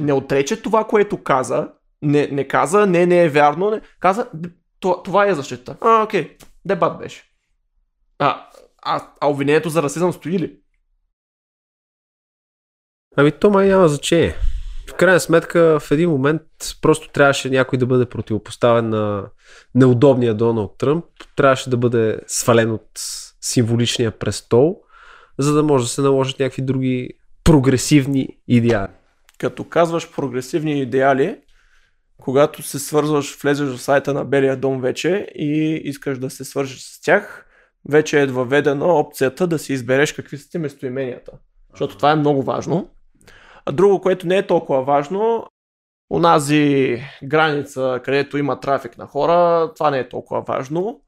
Не отрече това, което каза, не, не каза, не, не е вярно, не, каза, това, това е защита. А, окей, дебат беше. А, а, а обвинението за расизъм стои ли? Ами то май няма значение. В крайна сметка в един момент просто трябваше някой да бъде противопоставен на неудобния Доналд Тръмп. Трябваше да бъде свален от символичния престол, за да може да се наложат някакви други прогресивни идеали. Като казваш прогресивни идеали, когато се свързваш, влезеш в сайта на Белия дом вече и искаш да се свържеш с тях, вече е въведена опцията да си избереш какви са ти местоименията. Защото това е много важно. А друго, което не е толкова важно, унази граница, където има трафик на хора, това не е толкова важно.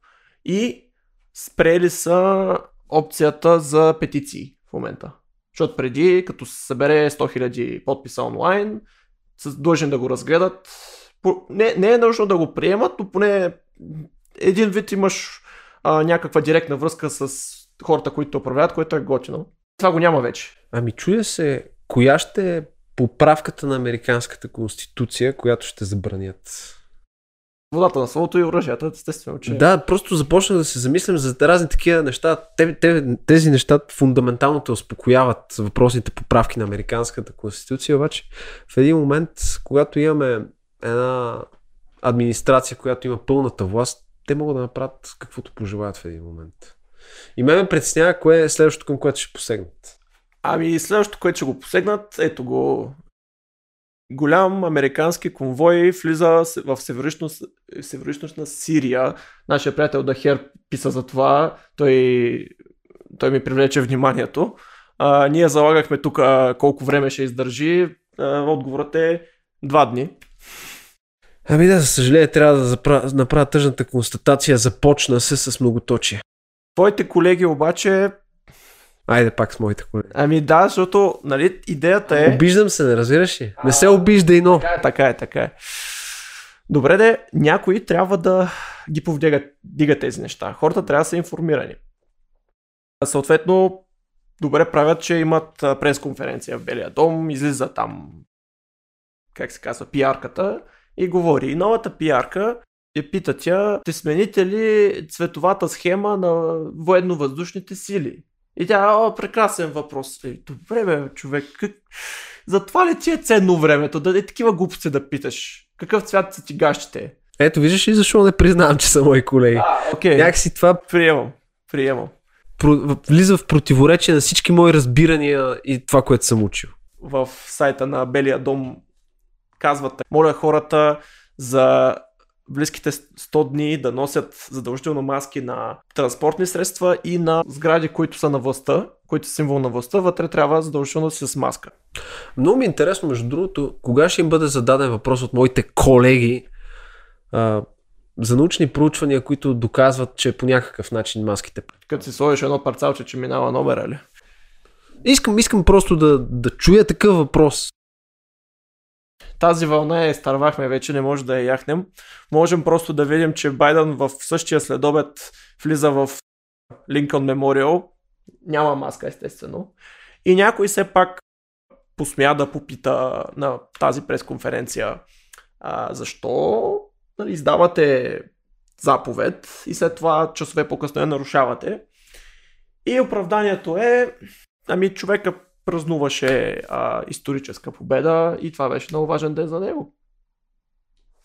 И спрели са опцията за петиции в момента. Защото преди, като се събере 100 000 подписа онлайн, са длъжни да го разгледат. Не, не е нужно да го приемат, но поне един вид имаш а, някаква директна връзка с хората, които управляват, което е готино. Това го няма вече. Ами чуя се, коя ще е поправката на Американската конституция, която ще забранят? Водата на словото и оръжията, естествено, че... Да, просто започнах да се замислям за разни такива неща. Те, те, тези неща фундаментално те успокояват въпросните поправки на Американската конституция, обаче в един момент, когато имаме една администрация, която има пълната власт, те могат да направят каквото пожелаят в един момент. И ме ме притеснява кое е следващото, към което ще посегнат. Ами следващото, което ще го посегнат, ето го. Голям американски конвой влиза в североизточна Сирия. Нашия приятел Дахер писа за това. Той, той ми привлече вниманието. А, ние залагахме тук колко време ще издържи. А, отговорът е два дни. Ами да, за съжаление, трябва да запра... направя тъжната констатация. Започна се с многоточие. Твоите колеги обаче Айде пак с моите колеги. Ами да, защото нали, идеята е... Обиждам се, не разбираш ли? Не се обиждай, но... Така е, така е. Така е. Добре де, някой трябва да ги повдига дига тези неща. Хората трябва да са информирани. Съответно, добре правят, че имат пресконференция в Белия дом, излиза там, как се казва, пиарката и говори. И новата пиарка я пита тя, ще смените ли цветовата схема на военно-въздушните сили? И тя, о, прекрасен въпрос. Е, добре, бе, човек, как... затова ли ти е ценно времето, да е такива глупости да питаш? Какъв цвят са ти гащите? Ето, виждаш ли защо не признавам, че са мои колеги? А, окей. Някакси това Приемам, приемам. про- влиза в противоречие на всички мои разбирания и това, което съм учил. В сайта на Белия дом казват, моля хората за близките 100 дни да носят задължително маски на транспортни средства и на сгради, които са на властта, които са символ на властта, вътре трябва задължително да си с маска. Много ми е интересно, между другото, кога ще им бъде зададен въпрос от моите колеги а, за научни проучвания, които доказват, че по някакъв начин маските. Като си сложиш едно парцалче, че минава номера ли? Искам, искам просто да, да чуя такъв въпрос. Тази вълна я изтървахме вече, не може да я яхнем. Можем просто да видим, че Байден в същия следобед влиза в Линкълн Мемориал. Няма маска, естествено. И някой все пак посмя да попита на тази пресконференция а, защо нали, издавате заповед и след това часове по-късно я нарушавате. И оправданието е, ами човека празнуваше а, историческа победа и това беше много важен ден за него.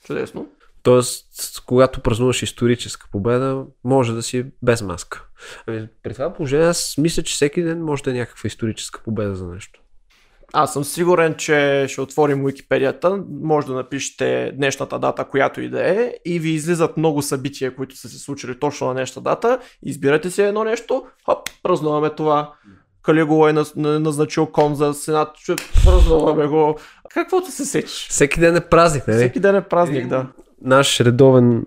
Чудесно. Тоест, когато празнуваш историческа победа, може да си без маска. Ами, при това положение аз мисля, че всеки ден може да е някаква историческа победа за нещо. Аз съм сигурен, че ще отворим Википедията, може да напишете днешната дата, която и да е, и ви излизат много събития, които са се случили точно на днешната дата. Избирате си едно нещо, хоп, празнуваме това. Калигула е наз- на- назначил кон за сенат, че празнуваме го. Каквото се сечеш. Всеки ден е празник, нали? Всеки ден е празник, да. Наш редовен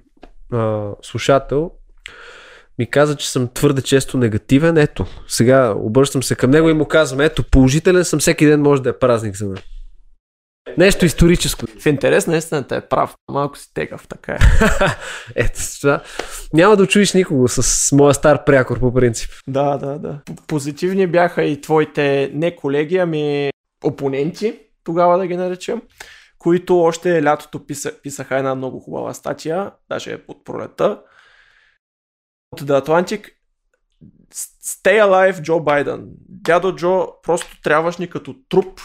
а, слушател ми каза, че съм твърде често негативен. Ето, сега обръщам се към него и му казвам, ето, положителен съм, всеки ден може да е празник за мен. Нещо историческо. В интерес на истината е прав. Малко си тегав, така е. Ето това. Няма да очуиш никого с моя стар прякор по принцип. Да, да, да. Позитивни бяха и твоите не колеги, ами опоненти, тогава да ги наречем, които още лятото писа, писаха една много хубава статия, даже от пролета. От The Atlantic Stay alive, Джо Байден. Дядо Джо, просто трябваш ни като труп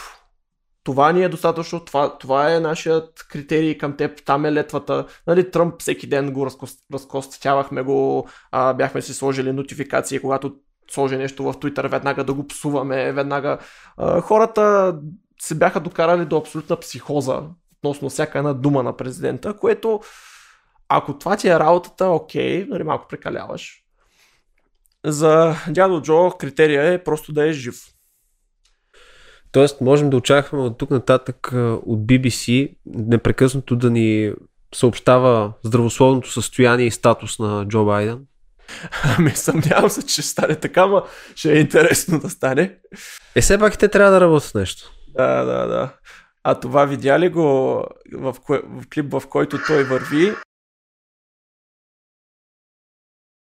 това ни е достатъчно, това, това е нашият критерий към теб, там е летвата. Нали, Тръмп всеки ден го разкостявахме го, а, бяхме си сложили нотификации, когато сложи нещо в Twitter, веднага да го псуваме, веднага. А, хората се бяха докарали до абсолютна психоза относно всяка една дума на президента, което ако това ти е работата, окей, нали, малко прекаляваш. За дядо Джо критерия е просто да е жив. Тоест, можем да очакваме от тук нататък от BBC непрекъснато да ни съобщава здравословното състояние и статус на Джо Байден? Ами съмнявам се, че ще стане така, но ще е интересно да стане. Е, все пак те трябва да работят нещо. Да, да, да. А това видя ли го в, кое, в клип, в който той върви?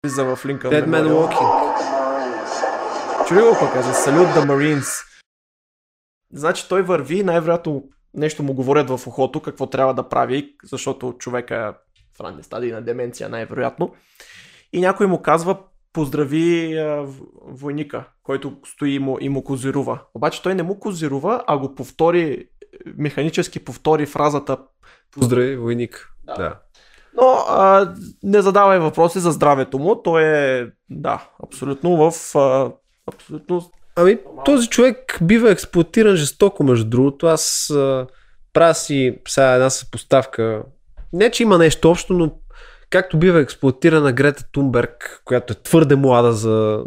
За в линка. Dead Man Walking. Чули го какво каза? Салют the Marines. Значи той върви, най-вероятно нещо му говорят в ухото, какво трябва да прави, защото човека в ранни стадии на деменция най-вероятно. И някой му казва, поздрави а, войника, който стои и му, и му козирува. Обаче той не му козирува, а го повтори, механически повтори фразата Поздрави войник. Да. да. Но а, не задавай въпроси за здравето му. Той е, да, абсолютно в... А, абсолютно... Ами, този човек бива експлуатиран жестоко, между другото. Аз а, правя си сега една съпоставка. Не, че има нещо общо, но както бива експлуатирана Грета Тунберг, която е твърде млада за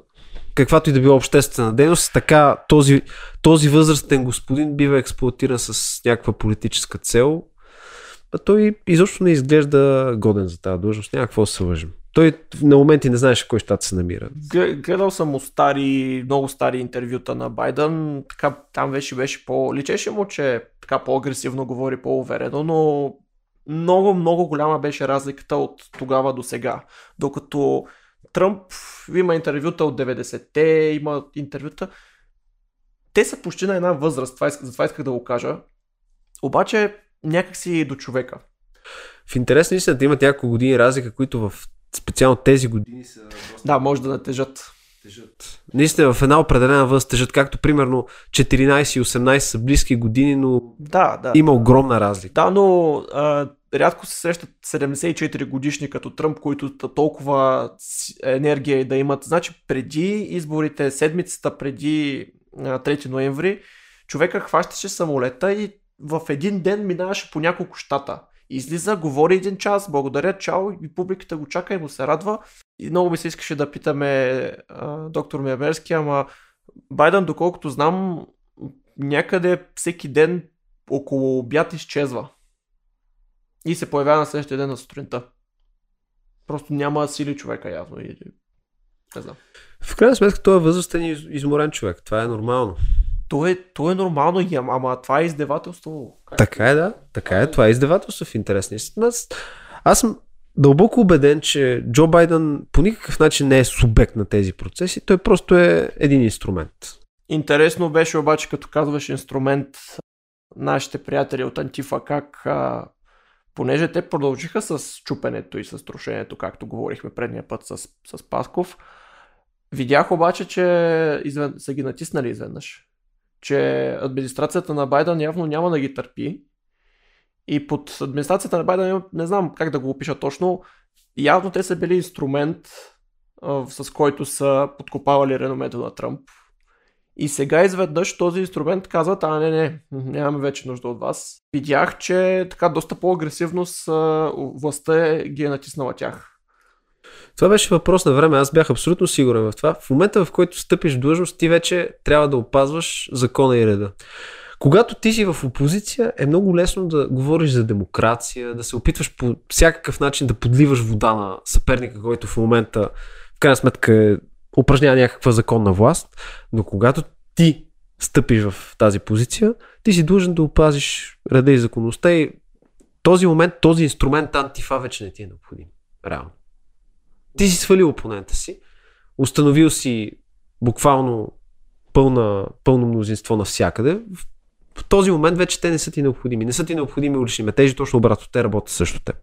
каквато и да била обществена дейност, така този, този възрастен господин бива експлуатиран с някаква политическа цел. А той изобщо не изглежда годен за тази длъжност. Няма какво да се лъжим. Той на моменти не знаеше кой щат се намира. Гледал съм стари, много стари интервюта на Байден. Така, там вече беше по... Личеше му, че така по-агресивно говори, по-уверено, но много, много голяма беше разликата от тогава до сега. Докато Тръмп има интервюта от 90-те, има интервюта. Те са почти на една възраст, това исках, затова исках да го кажа. Обаче някакси до човека. В интерес наистина да имат няколко години разлика, които в специално тези години са... Да, може да натежат. Тежат. Наистина в една определена възраст тежат, както примерно 14 и 18 са близки години, но да, да. има огромна разлика. Да, но а, рядко се срещат 74 годишни като Тръмп, които толкова енергия да имат. Значи преди изборите, седмицата преди 3 ноември, човека хващаше самолета и в един ден минаваше по няколко щата. Излиза, говори един час, благодаря, чао и публиката го чака и му се радва. И много ми се искаше да питаме а, доктор Миямерски, ама Байден, доколкото знам, някъде всеки ден около обяд изчезва. И се появява на следващия ден на сутринта. Просто няма сили човека явно. Или... Не знам. В крайна сметка той е възрастен и изморен човек. Това е нормално. То е, то е нормално, ама, ама това е издевателство. Как? Така е, да. Така е. Това е издевателство в интерес. Аз, аз съм дълбоко убеден, че Джо Байден по никакъв начин не е субект на тези процеси. Той просто е един инструмент. Интересно беше обаче, като казваш инструмент, нашите приятели от Антифа, как а, понеже те продължиха с чупенето и с трошенето, както говорихме предния път с, с Пасков, видях обаче, че извен... са ги натиснали изведнъж. Че администрацията на Байден явно няма да ги търпи. И под администрацията на Байден, не знам как да го опиша точно, явно те са били инструмент, с който са подкопавали реномето на Тръмп и сега изведнъж този инструмент казват, а не, не, нямаме вече нужда от вас. Видях, че така доста по-агресивно с властта е, ги е натиснала тях. Това беше въпрос на време. Аз бях абсолютно сигурен в това. В момента, в който стъпиш в длъжност, ти вече трябва да опазваш закона и реда. Когато ти си в опозиция, е много лесно да говориш за демокрация, да се опитваш по всякакъв начин да подливаш вода на съперника, който в момента в крайна сметка е упражнява някаква законна власт, но когато ти стъпиш в тази позиция, ти си длъжен да опазиш реда и законността и този момент, този инструмент антифа вече не ти е необходим. Реално. Ти си свалил опонента си, установил си буквално пълна, пълно мнозинство навсякъде. В този момент вече те не са ти необходими. Не са ти необходими улични метежи, точно обратно. Те работят също те.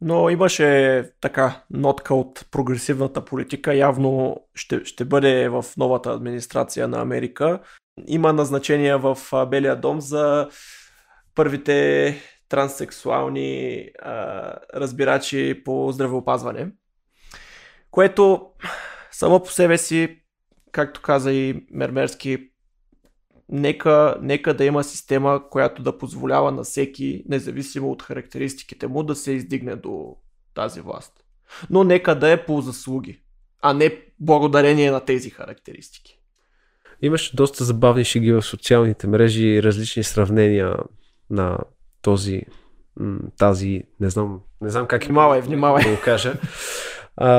Но имаше така нотка от прогресивната политика. Явно ще, ще бъде в новата администрация на Америка. има назначения в Белия дом за първите транссексуални а, разбирачи по здравеопазване. Което само по себе си, както каза и Мермерски, нека, нека да има система, която да позволява на всеки, независимо от характеристиките му, да се издигне до тази власт. Но нека да е по заслуги, а не благодарение на тези характеристики. Имаше доста забавни шеги в социалните мрежи и различни сравнения на този, тази, не знам, не знам как внимавай, внимавай. да го кажа. А,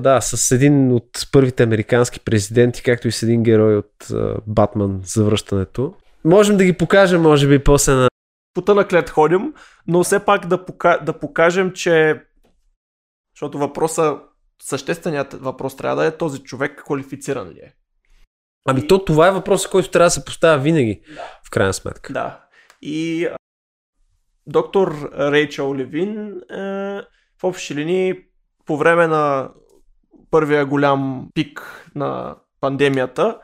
да, с един от първите американски президенти, както и с един герой от Батман за връщането. Можем да ги покажем, може би, после на... Пута на клет ходим, но все пак да, пока... да покажем, че... Защото въпроса, същественият въпрос трябва да е този човек квалифициран ли е. Ами то това е въпросът, който трябва да се поставя винаги, да. в крайна сметка. Да. И доктор Рейчел Левин е, в общи линии по време на първия голям пик на пандемията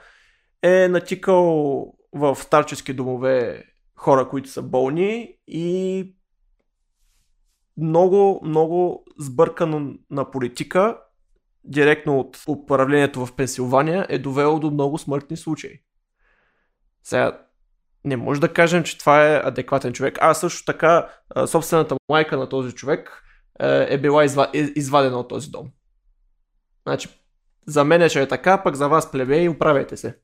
е натикал в старчески домове хора, които са болни и много, много сбъркано на политика, директно от управлението в Пенсилвания, е довело до много смъртни случаи. Сега, не може да кажем, че това е адекватен човек. А също така, собствената майка на този човек е, е била извадена от този дом. Значи, за мен е, че е така, пък за вас плебе и управете се.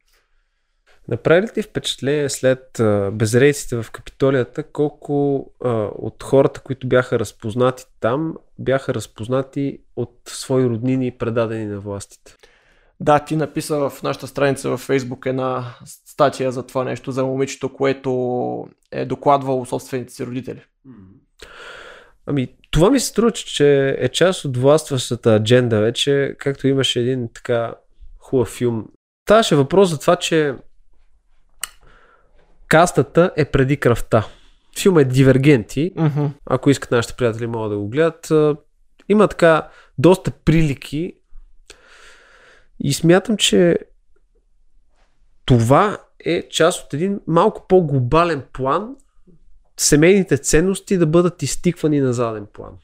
Направи ли ти впечатление след безрейците в Капитолията, колко а, от хората, които бяха разпознати там, бяха разпознати от свои роднини, предадени на властите? Да, ти написа в нашата страница в Фейсбук една статия за това нещо, за момичето, което е докладвало собствените си родители. Ами, това ми се струва, че е част от властващата адженда вече, както имаше един така хубав филм. Ставаше въпрос за това, че кастата е преди кръвта. Филм е Дивергенти. Uh-huh. Ако искат нашите приятели могат да го гледат. Има така доста прилики и смятам, че това е част от един малко по-глобален план семейните ценности да бъдат изтиквани на заден план.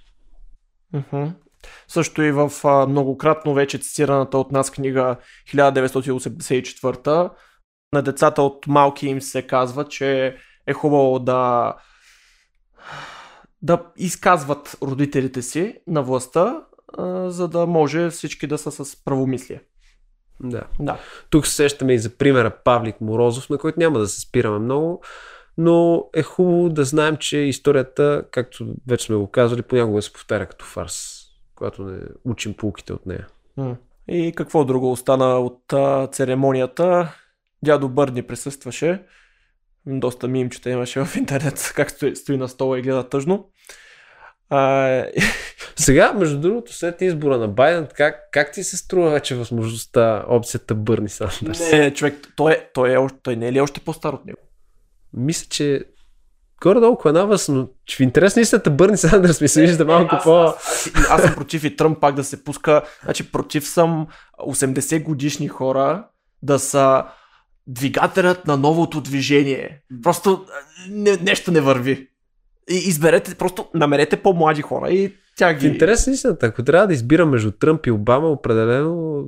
Uh-huh. Също и в а, многократно вече цитираната от нас книга 1984 на децата от малки им се казва, че е хубаво да да изказват родителите си на властта, а, за да може всички да са с правомислие. Да. да. Тук се сещаме и за примера Павлик Морозов, на който няма да се спираме много, но е хубаво да знаем, че историята, както вече сме го казали, понякога се повтаря като фарс, когато не учим полуките от нея. И какво друго остана от а, церемонията? Дядо Бърни присъстваше. Доста мимчета имаше в интернет, как стои, стои на стола и гледа тъжно. А... Сега, между другото, след избора на Байден, как, как ти се струва вече възможността, опцията Бърни Сандърс? Не, човек, той, е, той, е, той не е ли още по-стар от него? Мисля, че горе-долу въз, но в интерес на истината Бърни Сандърс ми се вижда малко аз, по... Аз, аз, аз, съм против и Тръмп пак да се пуска. Значи против съм 80 годишни хора да са двигателят на новото движение. Просто не, нещо не върви. И изберете, просто намерете по-млади хора и тя ги... В интерес на истината, ако трябва да избира между Тръмп и Обама, определено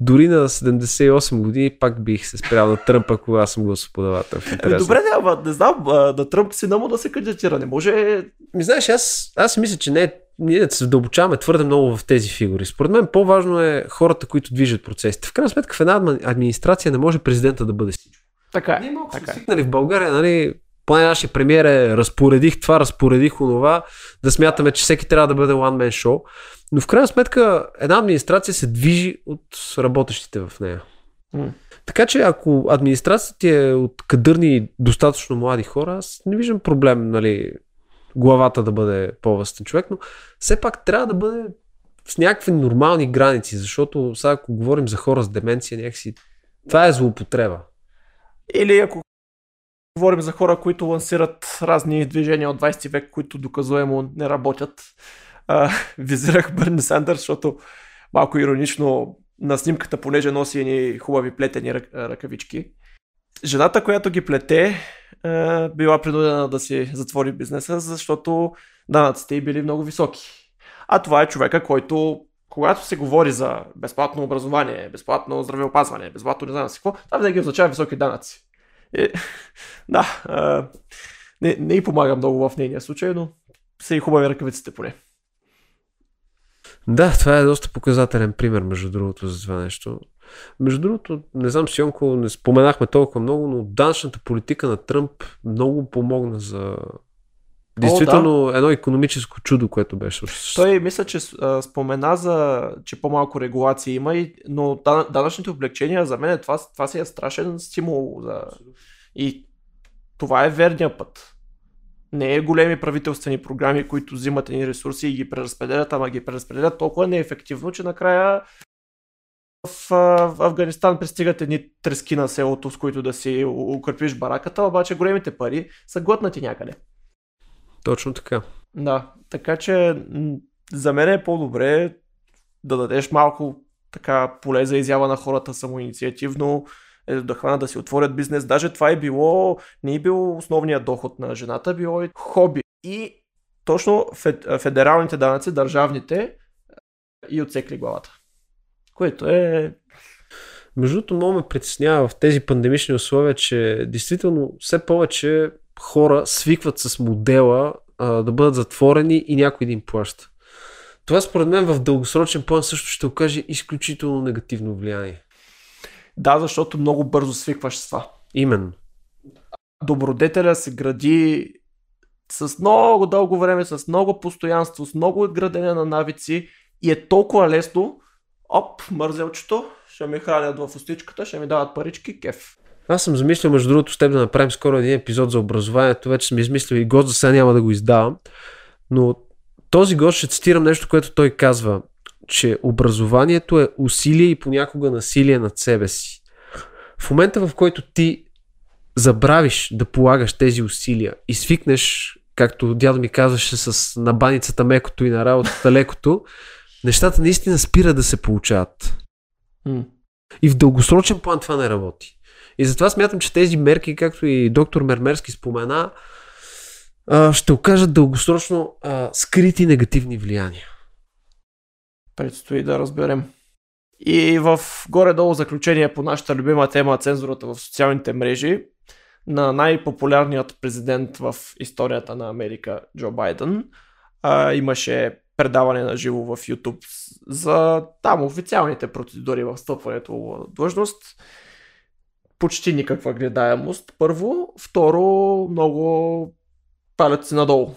дори на 78 години пак бих се спрял на Тръмп, ако аз съм гласоподавател. Ами, добре, не, не знам, да Тръмп сина му да се кандидатира. Не може. Ми знаеш, аз, аз мисля, че не, ние да се вдълбочаваме твърде много в тези фигури. Според мен по-важно е хората, които движат процесите. В крайна сметка в една администрация не може президента да бъде всичко. Така е. Ние малко така сме свикнали е. в България, нали, поне нашия премиер е разпоредих това, разпоредих онова, да смятаме, че всеки трябва да бъде one man show. Но в крайна сметка една администрация се движи от работещите в нея. Mm. Така че ако администрацията е от кадърни достатъчно млади хора, аз не виждам проблем, нали, главата да бъде по-възстен човек, но все пак трябва да бъде с някакви нормални граници, защото сега ако говорим за хора с деменция, някакси това е злоупотреба. Или ако говорим за хора, които лансират разни движения от 20 век, които доказуемо не работят, а, визирах Бърни Сандърс, защото малко иронично на снимката, понеже носи едни хубави плетени рък, ръкавички. Жената, която ги плете, била принудена да си затвори бизнеса, защото данъците й били много високи. А това е човека, който когато се говори за безплатно образование, безплатно здравеопазване, безплатно не знам си какво, това винаги означава високи данъци. И, да, а, не, не и помага много в нейния случай, но са и хубави ръкавиците поне. Да, това е доста показателен пример, между другото, за това нещо. Между другото, не знам, Сионко, не споменахме толкова много, но данъчната политика на Тръмп много помогна за Действително, О, да. едно економическо чудо, което беше. Той мисля, че а, спомена за, че по-малко регулации има, и, но данъчните облегчения за мен това, това си е страшен стимул. За... И това е верния път. Не е големи правителствени програми, които взимат едни ресурси и ги преразпределят, ама ги преразпределят толкова неефективно, че накрая в, в Афганистан пристигат едни трески на селото, с които да си укрепиш бараката, обаче големите пари са глътнати някъде. Точно така. Да, така че за мен е по-добре да дадеш малко така поле за изява на хората самоинициативно, е да хванат да си отворят бизнес. Даже това е било, не е било основният доход на жената, било и хоби. И точно федералните данъци, държавните, и отсекли главата. Което е между другото, много ме притеснява в тези пандемични условия, че действително все повече хора свикват с модела а, да бъдат затворени и някой да им плаща. Това според мен в дългосрочен план също ще окаже изключително негативно влияние. Да, защото много бързо свикваш с това. Именно. Добродетеля се гради с много дълго време, с много постоянство, с много градене на навици и е толкова лесно. Оп, мързелчето, ще ми хранят в устичката, ще ми дават парички, кеф. Аз съм замислил, между другото, с теб да направим скоро един епизод за образованието. Вече съм измислил и гост, за сега няма да го издавам. Но този гост ще цитирам нещо, което той казва, че образованието е усилие и понякога насилие над себе си. В момента, в който ти забравиш да полагаш тези усилия и свикнеш, както дядо ми казваше, с набаницата мекото и на работата лекото, нещата наистина спират да се получават. Mm. И в дългосрочен план това не работи. И затова смятам, че тези мерки, както и доктор Мермерски спомена, ще окажат дългосрочно скрити негативни влияния. Предстои да разберем. И в горе-долу заключение по нашата любима тема цензурата в социалните мрежи на най-популярният президент в историята на Америка, Джо Байден, а, имаше предаване на живо в YouTube за там официалните процедури в стъпването в длъжност почти никаква гледаемост. Първо. Второ, много палят си надолу.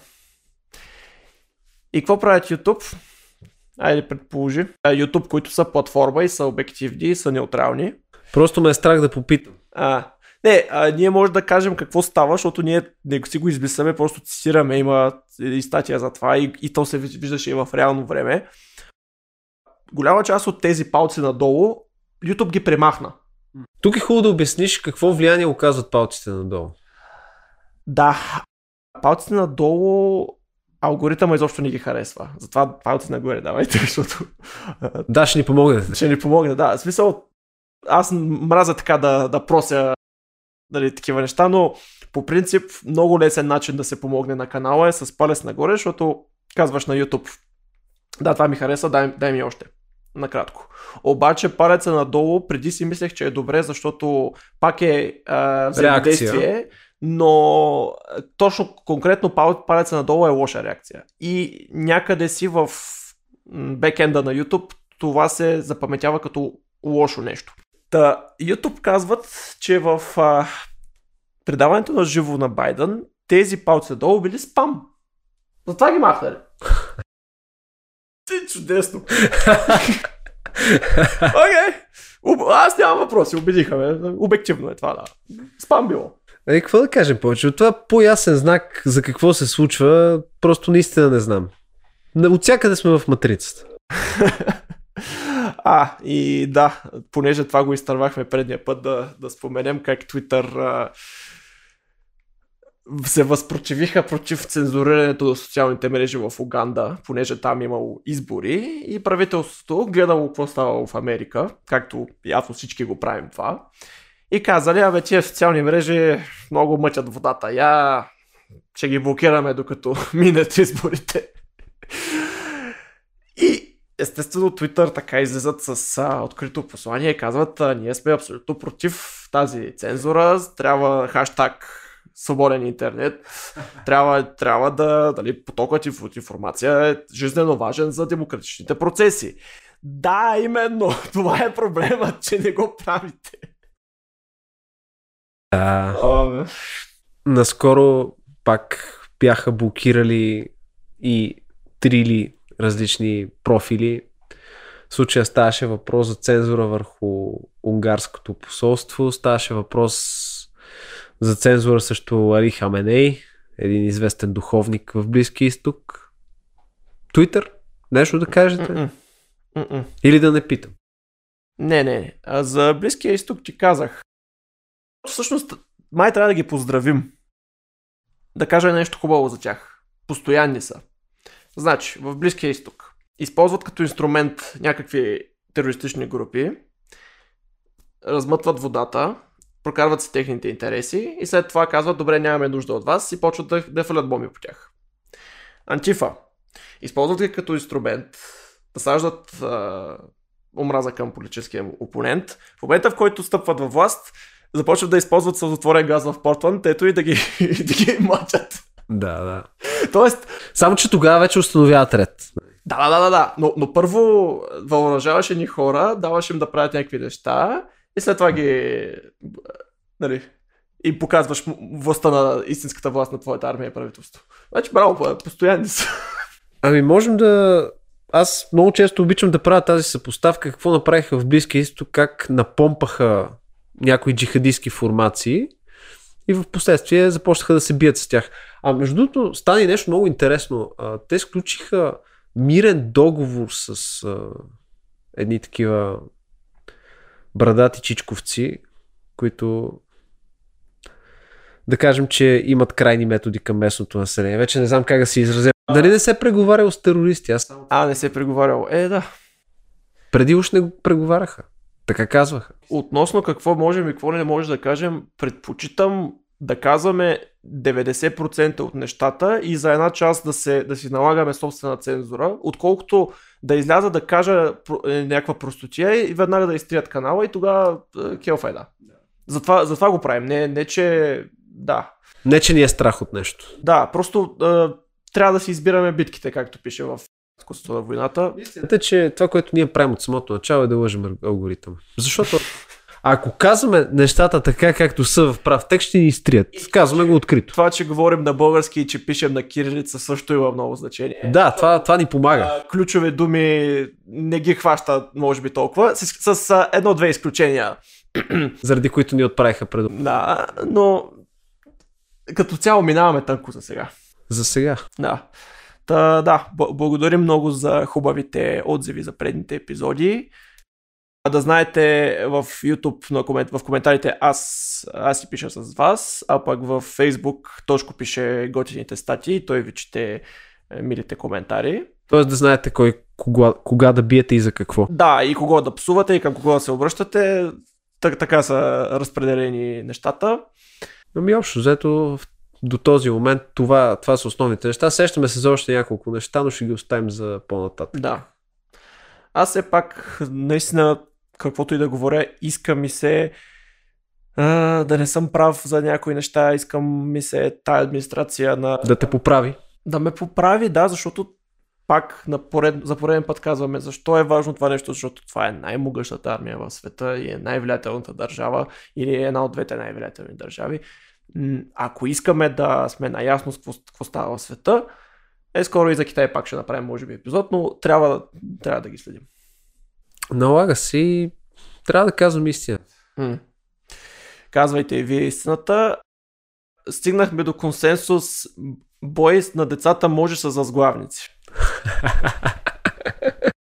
И какво правят YouTube? Айде предположи. YouTube, които са платформа и са обективни и са неутрални. Просто ме е страх да попитам. А, не, а, ние може да кажем какво става, защото ние не си го измисляме, просто цитираме, има и статия за това и, и то се виждаше и в реално време. Голяма част от тези палци надолу YouTube ги премахна. Тук е хубаво да обясниш какво влияние оказват палците надолу. Да, палците надолу алгоритъма изобщо не ги харесва. Затова палците нагоре давайте, защото... Да, ще ни помогне. Ще ни помогне, да. В смисъл, аз мразя така да, да прося дали, такива неща, но по принцип много лесен начин да се помогне на канала е с палец нагоре, защото казваш на YouTube да, това ми хареса, дай, дай ми още накратко. Обаче палеца надолу, преди си мислех, че е добре, защото пак е а, взаимодействие, но точно конкретно палеца надолу е лоша реакция. И някъде си в бекенда на YouTube това се запаметява като лошо нещо. Та, YouTube казват, че в а, предаването на живо на Байден тези палци надолу били спам. Затова ги махнали. Чудесно. Окей. Okay. Аз нямам въпроси, убедиха ме. Обективно е това, да. Спам било. Е, какво да кажем повече? От това по-ясен знак за какво се случва, просто наистина не знам. От всякъде сме в матрицата. а, и да, понеже това го изтървахме предния път да, да споменем как Twitter а, се възпротивиха против цензурирането на социалните мрежи в Уганда, понеже там имало избори и правителството гледало какво ставало в Америка, както явно всички го правим това, и казали, абе тия социални мрежи много мъчат водата, я ще ги блокираме докато минат изборите. И естествено Twitter така излизат с а, открито послание и казват, а, ние сме абсолютно против тази цензура, трябва хаштаг свободен интернет, трябва, трябва да, дали, потокът от информация е жизненно важен за демократичните процеси. Да, именно, това е проблемът, че не го правите. Да. О, Наскоро пак бяха блокирали и трили различни профили. В случая ставаше въпрос за цензура върху унгарското посолство, ставаше въпрос за цензура също Ари Хаменей, един известен духовник в Близки изток. Твитър? Нещо да кажете? м-м. М-м. Или да не питам? Не, не. А за Близкия изток ти казах. Всъщност, май трябва да ги поздравим. Да кажа нещо хубаво за тях. Постоянни са. Значи, в Близкия изток използват като инструмент някакви терористични групи, размътват водата, прокарват се техните интереси и след това казват, добре, нямаме нужда от вас и почват да, да фалят бомби по тях. Антифа. Използват ги като инструмент, насаждат а, омраза към политическия опонент. В момента, в който стъпват във власт, започват да използват сълзотворен газ в Портланд, ето и да ги, да ги мъчат. Да, да. Тоест, Само, че тогава вече установяват ред. да, да, да, да, да. Но, но първо въоръжаваше ни хора, даваше им да правят някакви неща и след това ги, нали, и показваш властта на истинската власт на твоята армия и правителство. Значи, браво, постоянни са. Ами можем да... Аз много често обичам да правя тази съпоставка, какво направиха в Близкия изток, как напомпаха някои джихадистски формации и в последствие започнаха да се бият с тях. А между другото стана и нещо много интересно. Те сключиха мирен договор с едни такива брадати чичковци, които да кажем, че имат крайни методи към местното население. Вече не знам как да се изразя. Дали не се преговарял с терористи? Аз само... А, не се е преговарял. Е, да. Преди уж не го преговаряха. Така казваха. Относно какво можем и какво не може да кажем, предпочитам да казваме 90% от нещата и за една част да, се, да си налагаме собствена цензура, отколкото да изляза да кажа е, някаква простотия и веднага да изтрият канала и тогава е, келфа е да. Затова, затова го правим. Не, не че... Да. Не, че ни е страх от нещо. Да, просто е, трябва да си избираме битките, както пише в изкуството на войната. Истината е, че това, което ние правим от самото начало е да лъжем алгоритъм. Защото ако казваме нещата така, както са в прав текст, ще ни изтрият. Казваме го открито. Това, че говорим на български и че пишем на кирилица също има много значение. Да, това, това ни помага. А, ключови думи не ги хваща, може би толкова, с, с едно-две изключения. Заради които ни отправиха пред... Да, но като цяло минаваме тънко за сега. За сега. Да. Та, да, благодарим много за хубавите отзиви за предните епизоди. А да знаете, в YouTube на комент, в коментарите аз, аз си пиша с вас, а пък в Facebook Тошко пише готините статии и той ви чете е, милите коментари. Тоест да знаете кой, кога, кога да биете и за какво. Да, и кого да псувате и към кого да се обръщате. Так, така са разпределени нещата. Ами общо, взето до този момент това, това са основните неща. Сещаме се за още няколко неща, но ще ги оставим за по-нататък. Да. Аз все пак, наистина, каквото и да говоря, иска ми се а, да не съм прав за някои неща, искам ми се тая администрация на... Да те поправи. да ме поправи, да, защото пак на поред, за пореден път казваме защо е важно това нещо, защото това е най-могъщата армия в света и е най-влиятелната държава или е една от двете най-влиятелни държави. Ако искаме да сме наясно с какво, какво става в света, е скоро и за Китай пак ще направим може би епизод, но трябва, трябва да ги следим. Налага се и трябва да казвам истина. М. Казвайте и вие истината. Стигнахме до консенсус. Бой на децата може с възглавници.